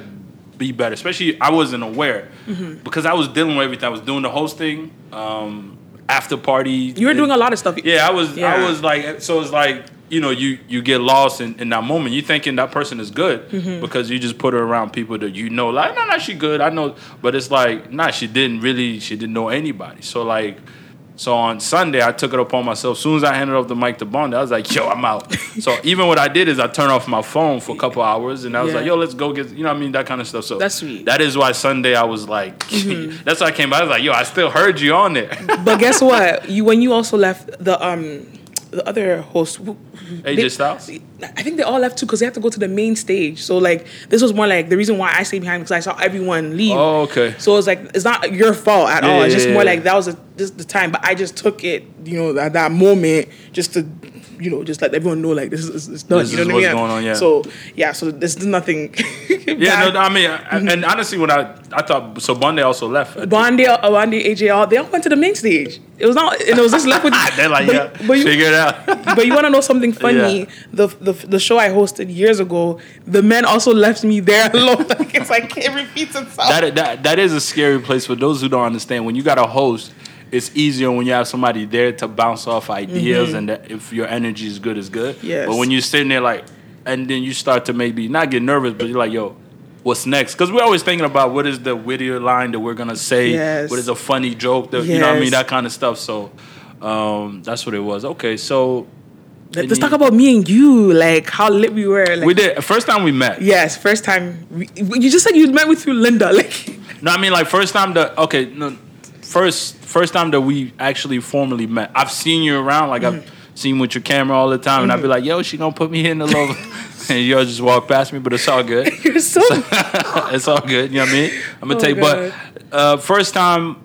be better. Especially I wasn't aware Mm-hmm. because I was dealing with everything. I was doing the hosting, um, after party. You were doing a lot of stuff. Yeah, I was. I was like, so it's like you know, you you get lost in, in that moment. You thinking that person is good Mm-hmm. because you just put her around people that you know. Like, no, no, she good. I know, but it's like, nah, she didn't really. She didn't know anybody. So like. So on Sunday, I took it upon myself. As soon as I handed off the mic to Bond, I was like, "Yo, I'm out." so even what I did is I turned off my phone for a couple hours, and I was Yeah. like, "Yo, let's go get," you know, what I mean, that kind of stuff. So That's sweet. Mm-hmm. That is why Sunday I was like, that's why I came by. I was like, "Yo, I still heard you on there." But guess what? You when you also left the um the other host. AJ they- Styles? I think they all left too because they have to go to the main stage. So like this was more like the reason why I stayed behind because I saw everyone leave. Oh, okay. So it's like it's not your fault at Yeah, all. It's just yeah, more yeah. like that was a, just the time. But I just took it, you know, at that moment just to, you know, just let everyone know like this is it's done. This you know is what I mean? going on, yeah. So yeah, so this is nothing. Yeah, no, I mean, I, mm-hmm. and honestly, when I I thought so, Bundy also left. Bondi, uh, Awandi, AJ, all they all went to the main stage. It was not, and it was just left with. They're like, but, yeah, but you, figure it out. but you want to know something funny? Yeah. The, the the show I hosted years ago, the men also left me there alone. Like, it's like it repeats itself. that, that that is a scary place for those who don't understand. When you got a host, it's easier when you have somebody there to bounce off ideas, and that if your energy is good, is good. Mm-hmm. Yes. But when you're sitting there like, and then you start to maybe not get nervous, but you're like, yo. What's next? Because we're always thinking about what is the wittier line that we're gonna say. Yes. What is a funny joke? That, You know what I mean? That kind of stuff. So um, that's what it was. Okay, so Let's talk about me and you, like how lit we were. Like, we did first time we met. Yes, first time. We, you just said you met with you, Linda. Like, No, I mean like first time that okay, no, first first time that we actually formally met. I've seen you around, like Mm-hmm. I've seen with your camera all the time, and I'd be like, "Yo, she gonna put me in the love," and y'all just walk past me, but it's all good. You're so. it's all good. You know what I mean? I'm gonna Oh, take, but uh, first time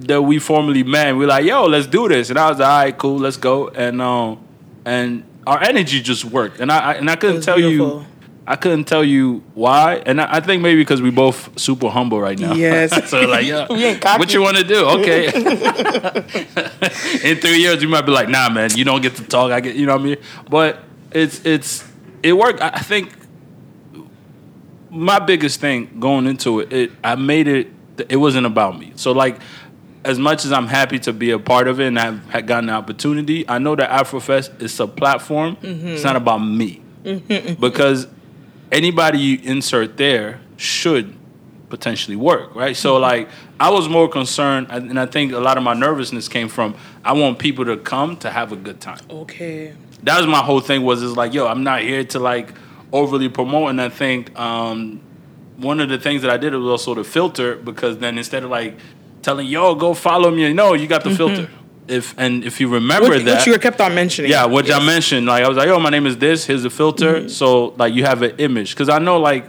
that we formally met, we are like, "Yo, let's do this," and I was like, "All right, cool, let's go," and um, and our energy just worked, and I, I and I couldn't tell beautiful. you. I couldn't tell you why, and I, I think maybe because we both super humble right now. Yes. so like, yeah, We ain't cocky. what you want to do? Okay. In three years, you might be like, nah, man, you don't get to talk. I get, you know what I mean? But it's it's it worked. I I think my biggest thing going into it, it I made it. It wasn't about me. So like, as much as I'm happy to be a part of it and I've had gotten the opportunity, I know that Afrofest is a platform. It's not about me because anybody you insert there should potentially work, right? So like I was more concerned, and and I think a lot of my nervousness came from I want people to come to have a good time. okay. That was my whole thing. Was is like, yo, I'm not here to like overly promote, and I think um, one of the things that I did was also to filter because then instead of like telling yo go follow me, no, you got the mm-hmm. filter. If and if you remember Which, that, which you kept on mentioning. yeah, what I mentioned, like I was like, "Yo, my name is this. Here's the filter." Mm-hmm. So like you have an image because I know like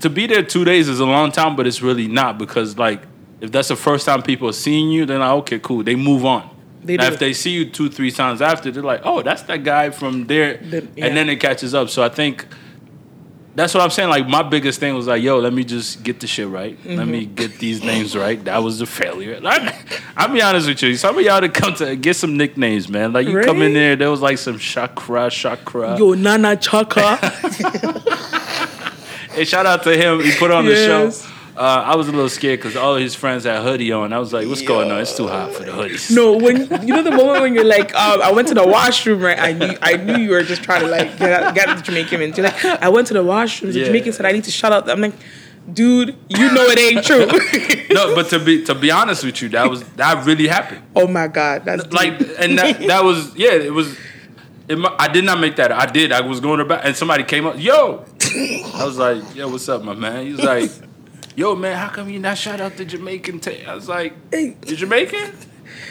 to be there two days is a long time, but it's really not because like if that's the first time people are seeing you, then like okay, cool, they move on. They if they see you two, three times after, they're like, "Oh, that's that guy from there," The- yeah. and then it catches up. So I think. That's what I'm saying. Like my biggest thing was like, yo, let me just get the shit right. Let me Mm-hmm. get these names right. That was a failure. Like, I'll be honest with you. Some of y'all to come to get some nicknames, man. Like you come in there, there was like some chakra, chakra. Yo, Nana Chaka. Hey, shout out to him. He put on the show. Uh, I was a little scared because all his friends had hoodie on. I was like, "What's going on? It's too hot for the hoodies." no, when you know the moment when you're like, um, I went to the washroom, right? I knew I knew you were just trying to like get out, get the Jamaican in. You're like, I went to the washroom. The Yeah. Jamaican said I need to shout out. I'm like, dude, you know it ain't true. no, but to be to be honest with you, that was that really happened. oh my god, that's deep. Like, and that that was yeah, it was. It, I did not make that. I did. I was going about, and somebody came up. Yo, I was like, "Yo, what's up, my man?" He was like, "Yo, man, how come you not shout out the Jamaican?" ta-" I was like, Hey. "The Jamaican?"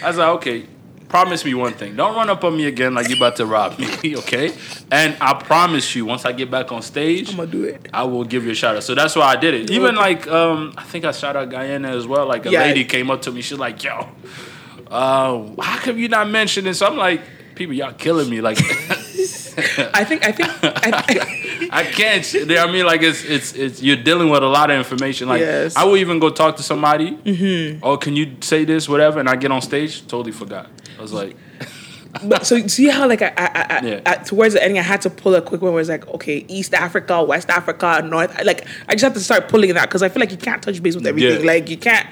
I was like, "Okay, promise me one thing. Don't run up on me again like you about to rob me, okay?" And I promise you, once I get back on stage, I'm gonna do it. I will give you a shout out. So that's why I did it. Even like um, I think I shout out Guyana as well. Like a Yeah. lady came up to me, she's like, "Yo, uh, how come you not mentioning?" So I'm like, "People, y'all killing me." Like, I think I think I, I can't. I mean, like it's it's it's you're dealing with a lot of information. Like Yes. I will even go talk to somebody. Mm-hmm. Oh, can you say this, whatever? And I get on stage, totally forgot. I was like, But so see how like I, I, I, Yeah. I towards the ending I had to pull a quick one where it's like okay East Africa West Africa North like I just have to start pulling that because I feel like you can't touch base with everything Yeah. like you can't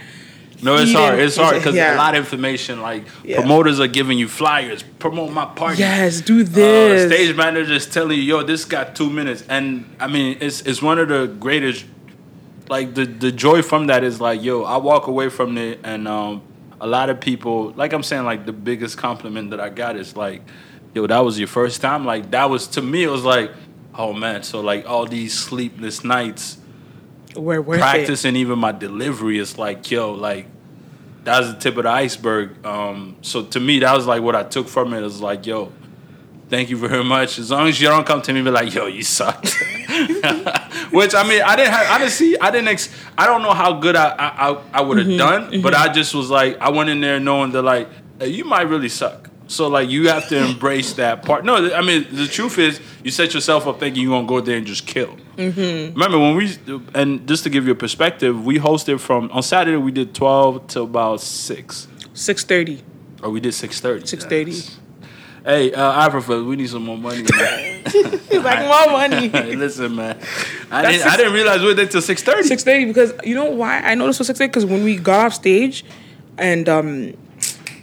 No, it's hard. It's hard because yeah. a lot of information. Like Yeah. promoters are giving you flyers, promote my party. yes do Uh, this stage manager is telling you, yo, this got two minutes, and I mean, it's it's one of the greatest. Like the the joy from that is like, yo, I walk away from it, and um, a lot of people, like I'm saying, like the biggest compliment that I got is like, yo, that was your first time. Like that was to me, it was like, oh man, so like all these sleepless nights we're worth it? Practicing even my delivery is like yo like that was the tip of the iceberg. Um so to me that was like what i took from it is like yo thank you very much. As long as you don't come to me and be like yo you sucked. Which i mean i didn't have i didn't see i didn't ex- i don't know how good i i, I, I would have Mm-hmm, done but i just was like i went in there knowing that like hey, you might really suck so like you have to embrace that part. No, I mean the truth is you set yourself up thinking you're gonna go there and just kill. Remember when we and just to give you a perspective, we hosted from on Saturday we did twelve to about six, six thirty or we did six thirty. 6:30. Hey, uh, Africa, we need some more money. He's like more money listen, man, I That's didn't, I didn't realize we did till six thirty. six thirty because you know why I noticed was six thirty because when we got off stage and um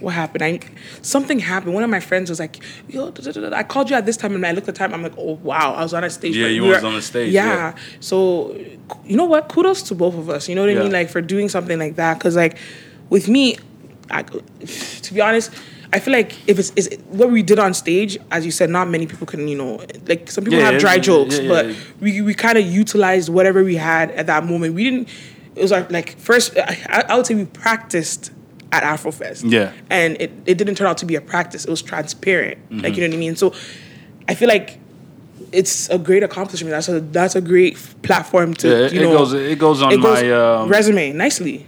what happened I something happened one of my friends was like yo da, da, da. I called you at this time and I looked at the time I'm like oh wow I was on a stage Yeah, you we was were- on the stage, yeah. yeah. so you know what kudos to both of us you know what I Yeah. mean like for doing something like that because like with me I, to be honest I feel like if it's, it's what we did on stage, as you said, not many people can, you know, like some people Yeah, have dry jokes, but we we kind of utilized whatever we had at that moment. We didn't. It was like like first, I, I would say we practiced at Afrofest. Yeah. And it, it didn't turn out to be a practice. It was transparent. Mm-hmm. Like you know what I mean? So I feel like it's a great accomplishment. That's a that's a great platform to Yeah, it, you it goes it goes on it goes my um, resume nicely.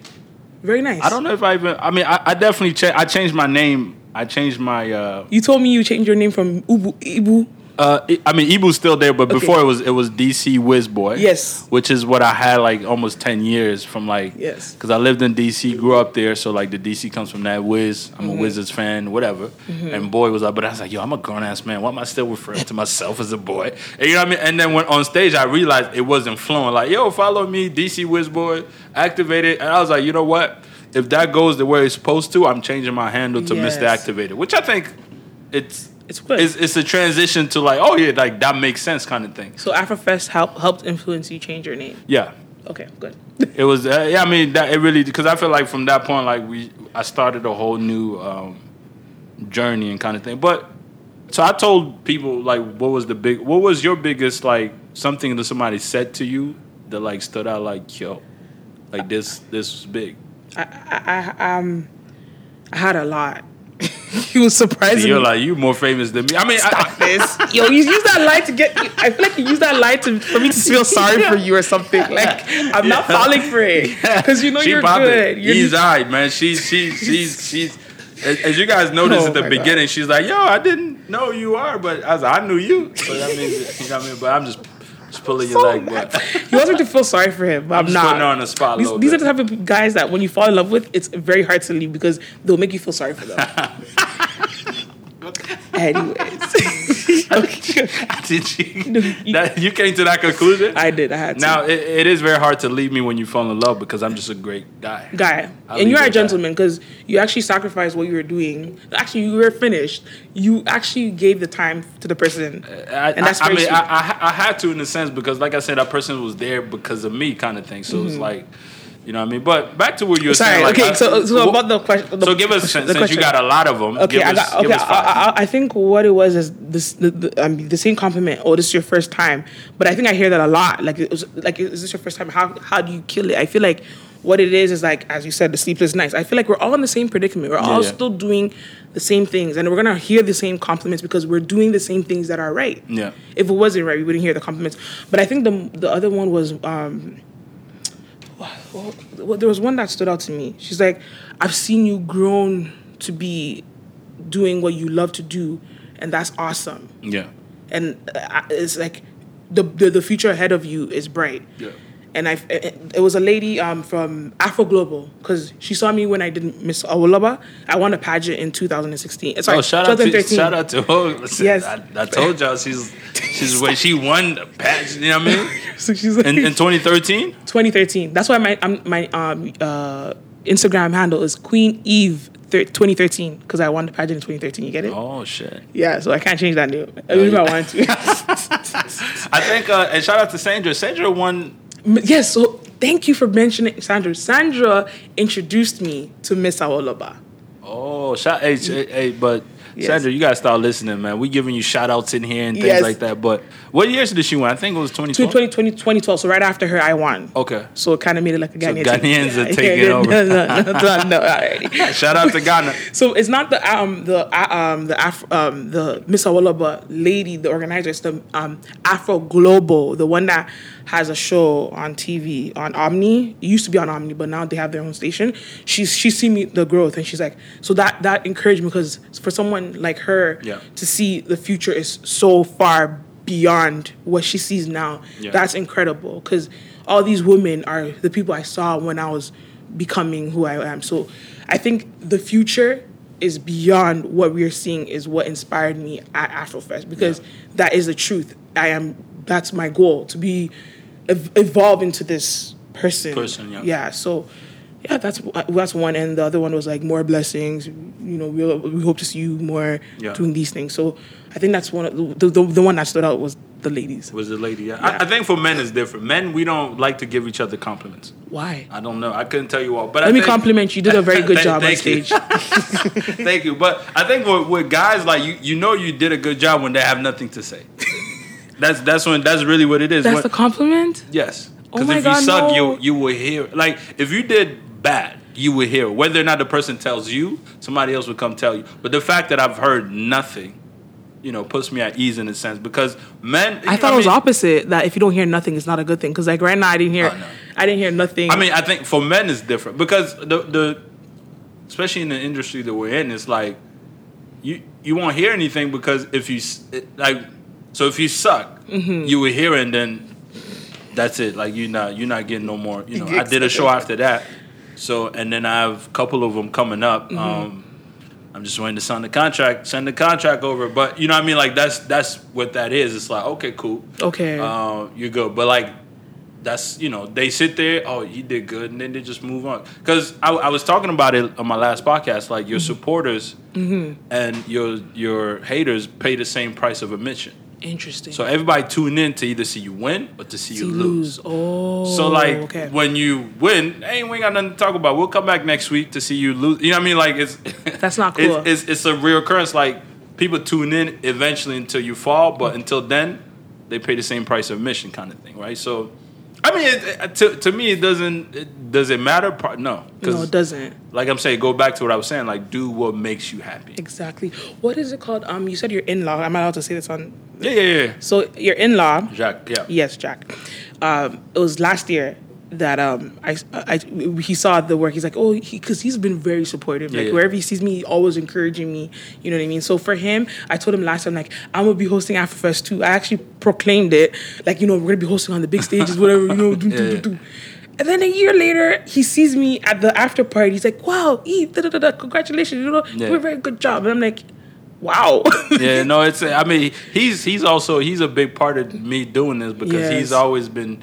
Very nice. I don't know if I even I mean I, I definitely cha- I changed my name. I changed my uh You told me you changed your name from Ubu Ibu. Uh I- mean Ibu's still there, but Okay. before it was it was DC Wiz Boy. Yes. Which is what I had like almost ten years from like Yes. because I lived in DC, grew up there, so like the DC comes from that Wiz. I'm Mm-hmm. a Wizards fan, whatever. And boy was like, but I was like, yo, I'm a grown ass man. Why am I still referring to myself as a boy? And you know what I mean? And then when on stage, I realized it wasn't flowing. Like, yo, follow me, DC Wiz Boy, activated. And I was like, you know what? If that goes the way it's supposed to, I'm changing my handle to Yes. Mr. Activated, which I think it's It's good. it's, it's a transition to like, oh yeah, like that makes sense kind of thing. so Afrofest help, helped influence you change your name. Yeah. Okay, good. It was uh, yeah. I mean, that it really because I feel like from that point, like we, I started a whole new um, journey and kind of thing. But so I told people like, what was the big, what was your biggest like something that somebody said to you that like stood out like yo, like this this was big. I, I, I um I had a lot. he was surprising You're me. like you more famous than me. I mean, I, Stop this. Yo, you use that lie to get. I feel like you use that lie to for me to feel sorry for you or something. Like I'm not falling for it because you know she you're popping. good. You're, He's alright, man. She's she's she's she's. As as you guys noticed Oh at the my beginning, she's like, "Yo, I didn't know you are," but I was like, "I knew you." But I mean, you know what I mean? But I'm just just pulling your so leg. But He wants me to feel sorry for him, but I'm, just not. putting her on the spot These, these are the type of guys that when you fall in love with, it's very hard to leave because they'll make you feel sorry for them. Anyways, did you? you- That, you came to that conclusion. I did. I had to. now it, it is very hard to leave me when you fall in love because I'm just a great guy. guy, I'll and you're a gentleman because you actually sacrificed what you were doing. Actually, you were finished. You actually gave the time to the person, I, and that's I, I mean. I, I, I had to in a sense because, like I said, that person was there because of me, kind of thing. So Mm-hmm. it's like, you know what I mean. But back to what you were Sorry. saying. Like, okay. I- so, so about the question. So give us since you got a lot of them. Okay, give I us, got. give Okay, us I. I, I think what it was is this the, the, I mean, the same compliment. Oh, this is your first time, but I think I hear that a lot. Like, it was like, is this your first time? How how do you kill it? I feel like what it is is like, as you said, the sleepless nights. I feel like we're all in the same predicament. We're all yeah. still doing the same things, and we're gonna hear the same compliments because we're doing the same things that are right. Yeah. If it wasn't right, we wouldn't hear the compliments. But I think the the other one was. um well, there was one that stood out to me. She's like, I've seen you grown to be doing what you love to do, and that's awesome. yeah. And uh, it's like the, the the future ahead of you is bright. Yeah. And I, it, was a lady um, from Afro Global because she saw me when I did Miss Awoloba. I won a pageant in 2016. Sorry, Oh, shout out to 2013. shout out to her. Yes. I, I told y'all she's she's when she won a pageant. You know what I mean? So she's like, In, in 2013. 2013. That's why my um, my um, uh, Instagram handle is Queen Eve thir- 2013 because I won the pageant in 2013. You get it? Oh shit. Yeah, so I can't change that name. Even if I wanted to. I think uh, and shout out to Sandra. Sandra won. Yes, so thank you for mentioning Sandra. Sandra introduced me to Miss Awoloba. Oh, shout hey, hey, hey but Yes. Sandra, you gotta start listening, man. We giving you shout outs in here and things Yes. like that. But what years did she win? I think it was 2012. 2020, 2012, so right after her, I won. Okay. So it kind of made it like a Ghanaian. team. Ghanaians are taking over. No, no, no, no, no, alrighty. Shout out to Ghana. So it's not the um the uh, um the Af- um the Miss Awoloba lady, the organizer. It's the um Afro Global, the one that has a show on TV on Omni. It used to be on Omni, but now they have their own station. She's she's seen me the growth, and she's like, so that that encouraged me because for someone like her Yeah. to see the future is so far beyond what she sees now. Yeah. That's incredible because all these women are the people I saw when I was becoming who I am. So I think the future is beyond what we are seeing is what inspired me at Afrofest because that is the truth. I am that's my goal to be ev- evolve into this person. Person, yeah. Yeah, so yeah, that's that's one, and the other one was like more blessings. You know, we we hope to see you more Yeah. doing these things. So I think that's one of the, the the one that stood out was the ladies. Was the lady? Yeah. Yeah. I, I think for men it's different. Men we don't like to give each other compliments. Why? I don't know. I couldn't tell you all. But I Let me think- compliment you. You did a very good Thank- job on thank you. stage. Thank you. But I think with, with guys like you, you know you did a good job when they have nothing to say. That's that's when that's really what it is. That's When- the compliment. yes. Oh Because my if you suck, no. you you will hear. Like if you did bad, you would hear whether or not the person tells you. Somebody else would come tell you. But the fact that I've heard nothing, you know, puts me at ease in a sense because men. I thought it was opposite that if you don't hear nothing, it's not a good thing. Because like right now, I didn't hear, Oh, no. I didn't hear nothing. I mean, I think for men it's different because the the especially in the industry that we're in, it's like you you won't hear anything because if you like so if you suck, Mm-hmm. you were here and then that's it. Like you're not you're not getting no more. You know, I did a show after that, so and then I have a couple of them coming up. Mm-hmm. Um, I'm just waiting to sign the contract, send the contract over. But you know what I mean? Like that's that's what that is. It's like okay, cool okay, uh, you're good. But like, that's you know, they sit there. Oh, you did good, and then they just move on. Because I, I was talking about it on my last podcast. Like your supporters and your your haters pay the same price of admission. Interesting. So everybody tune in to either see you win or to see, See you lose. Oh, So like okay. when you win, hey, we ain't got nothing to talk about. We'll come back next week to see you lose. You know what I mean? Like it's That's not it's- cool. It's, it's, a reoccurrence. Like people tune in eventually until you fall, but until then, they pay the same price of admission, kind of thing, right? So, I mean, it, to to me, it doesn't. It, does it matter? No, no, it doesn't. like I'm saying, go back to what I was saying. Like, do what makes you happy. Exactly. What is it called? Um, you said your in-law. I'm not allowed to say this on. Yeah, yeah, yeah. So your in-law. Jack, yeah. Yes, Jack. Um, it was last year that um I, I he saw the work. He's like, oh, because he, has been very supportive. Yeah, like yeah. wherever he sees me, he always encouraging me. You know what I mean? So for him, I told him last time like I'm gonna be hosting AfroFest too. I actually proclaimed it. Like you know we're gonna be hosting on the big stages, whatever. You know, do, do, Yeah, do, yeah. do. And then a year later, he sees me at the after party. He's like, "Wow, Eve, da, da, da, congratulations! You know, Yeah. you a very good job." And I'm like, "Wow." yeah, no, it's. I mean, he's he's also he's a big part of me doing this because Yes. he's always been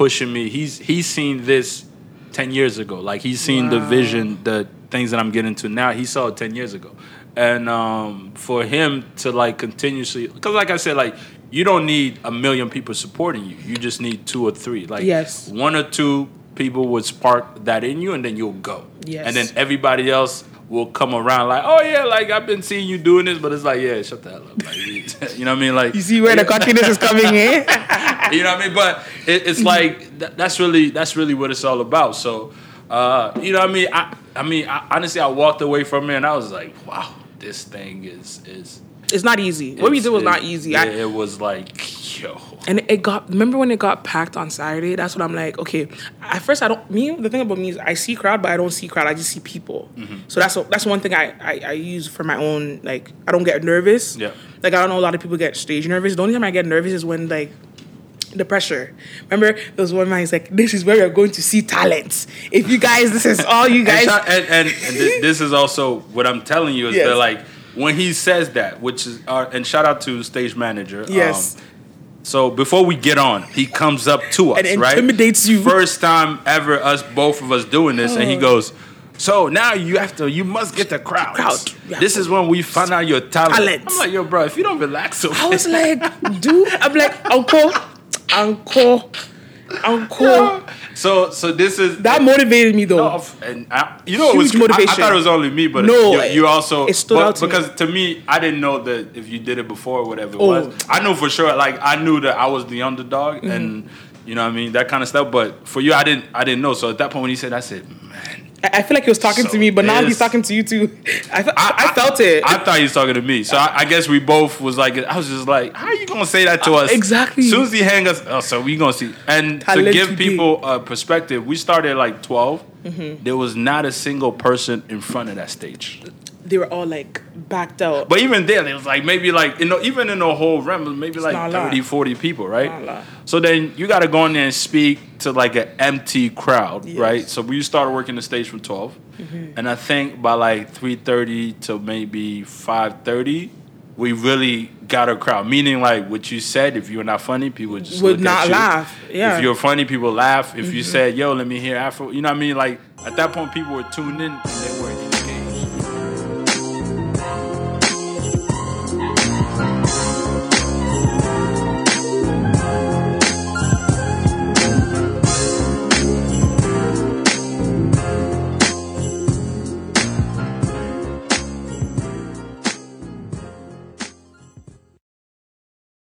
pushing me. He's he's seen this ten years ago. Like he's seen the vision, the things that I'm getting to now. He saw it ten years ago, and um, for him to like continuously, because like I said, like you don't need a million people supporting you. You just need two or three. Like Yes. one or two people would spark that in you, and then you'll go. Yes. and then everybody else will come around like, oh yeah, like I've been seeing you doing this, but it's like, yeah, shut the hell up. Like, you know what I mean? Like you see where the confidence is coming in? you know what I mean? But it, it's like that, that's really that's really what it's all about. So, uh, you know what I mean? I I mean, I, honestly, I walked away from it and I was like, wow, this thing is is. It's not easy. What we it's- did was not easy. Yeah, I, it was like, yo. And it got. Remember when it got packed on Saturday? That's what I'm like. Okay, at first I don't. Me, the thing about me is I see crowd, but I don't see crowd. I just see people. Mm-hmm. So that's that's one thing I, I I use for my own. Like I don't get nervous. Yeah. Like I don't know a lot of people get stage nervous. The only time I get nervous is when like. The pressure. Remember, there was one man. He's like, "This is where you're going to see talent. If you guys, this is all you guys." and, and, and thi- this is also what I'm telling you is Yes. that like when he says that, which is uh, and shout out to stage manager. Yes. Um, so before we get on, he comes up to us, And right? intimidates you. First time ever, us both of us doing this, and he oh. goes. So now you have to, you must get the crowd. Crowd. This is when we find out your talent. Talent. I'm like, yo, bro, if you don't relax, so I was like, dude, I'm like, uncle, uncle, uncle. so so this is That motivated me though. No, and I, you know, it was, Huge I- I, thought it was only me, but No, you, you also it stood but- out to me. because to me, I didn't know that if you did it before or whatever it Oh. was. I knew for sure, like I knew that I was the underdog, Mm-hmm. and you know what I mean, that kind of stuff. But for you, I didn't, I didn't know. So at that point, when he said, I said, man, I, I feel like he was talking So to me, but now he's talking to you too. I, fe- I, felt it. I thought he was talking to me. So I, I guess we both was like, I was just like, how are you gonna say that to us? Uh, exactly. As soon as he hang us, oh, so we gonna see. And to give people a perspective, we started like 12 Mm-hmm. There was not a single person in front of that stage. They were all like backed out. But even then, it was like maybe like you know, even in the whole room, maybe like not 30, 40 people, right? Not a lot. So then you got to go in there and speak to like an empty crowd, Yes. Mm-hmm. right? So we started working the stage from 12 and I think by like three thirty to maybe five thirty, we really got a crowd. Meaning, like what you said, if you were not funny, people just Would not laugh. Yeah. Mm-hmm. If you're funny, people laugh. If you said, "Yo, let me hear Afro," you know what I mean? Like at that point, people were tuned in and they were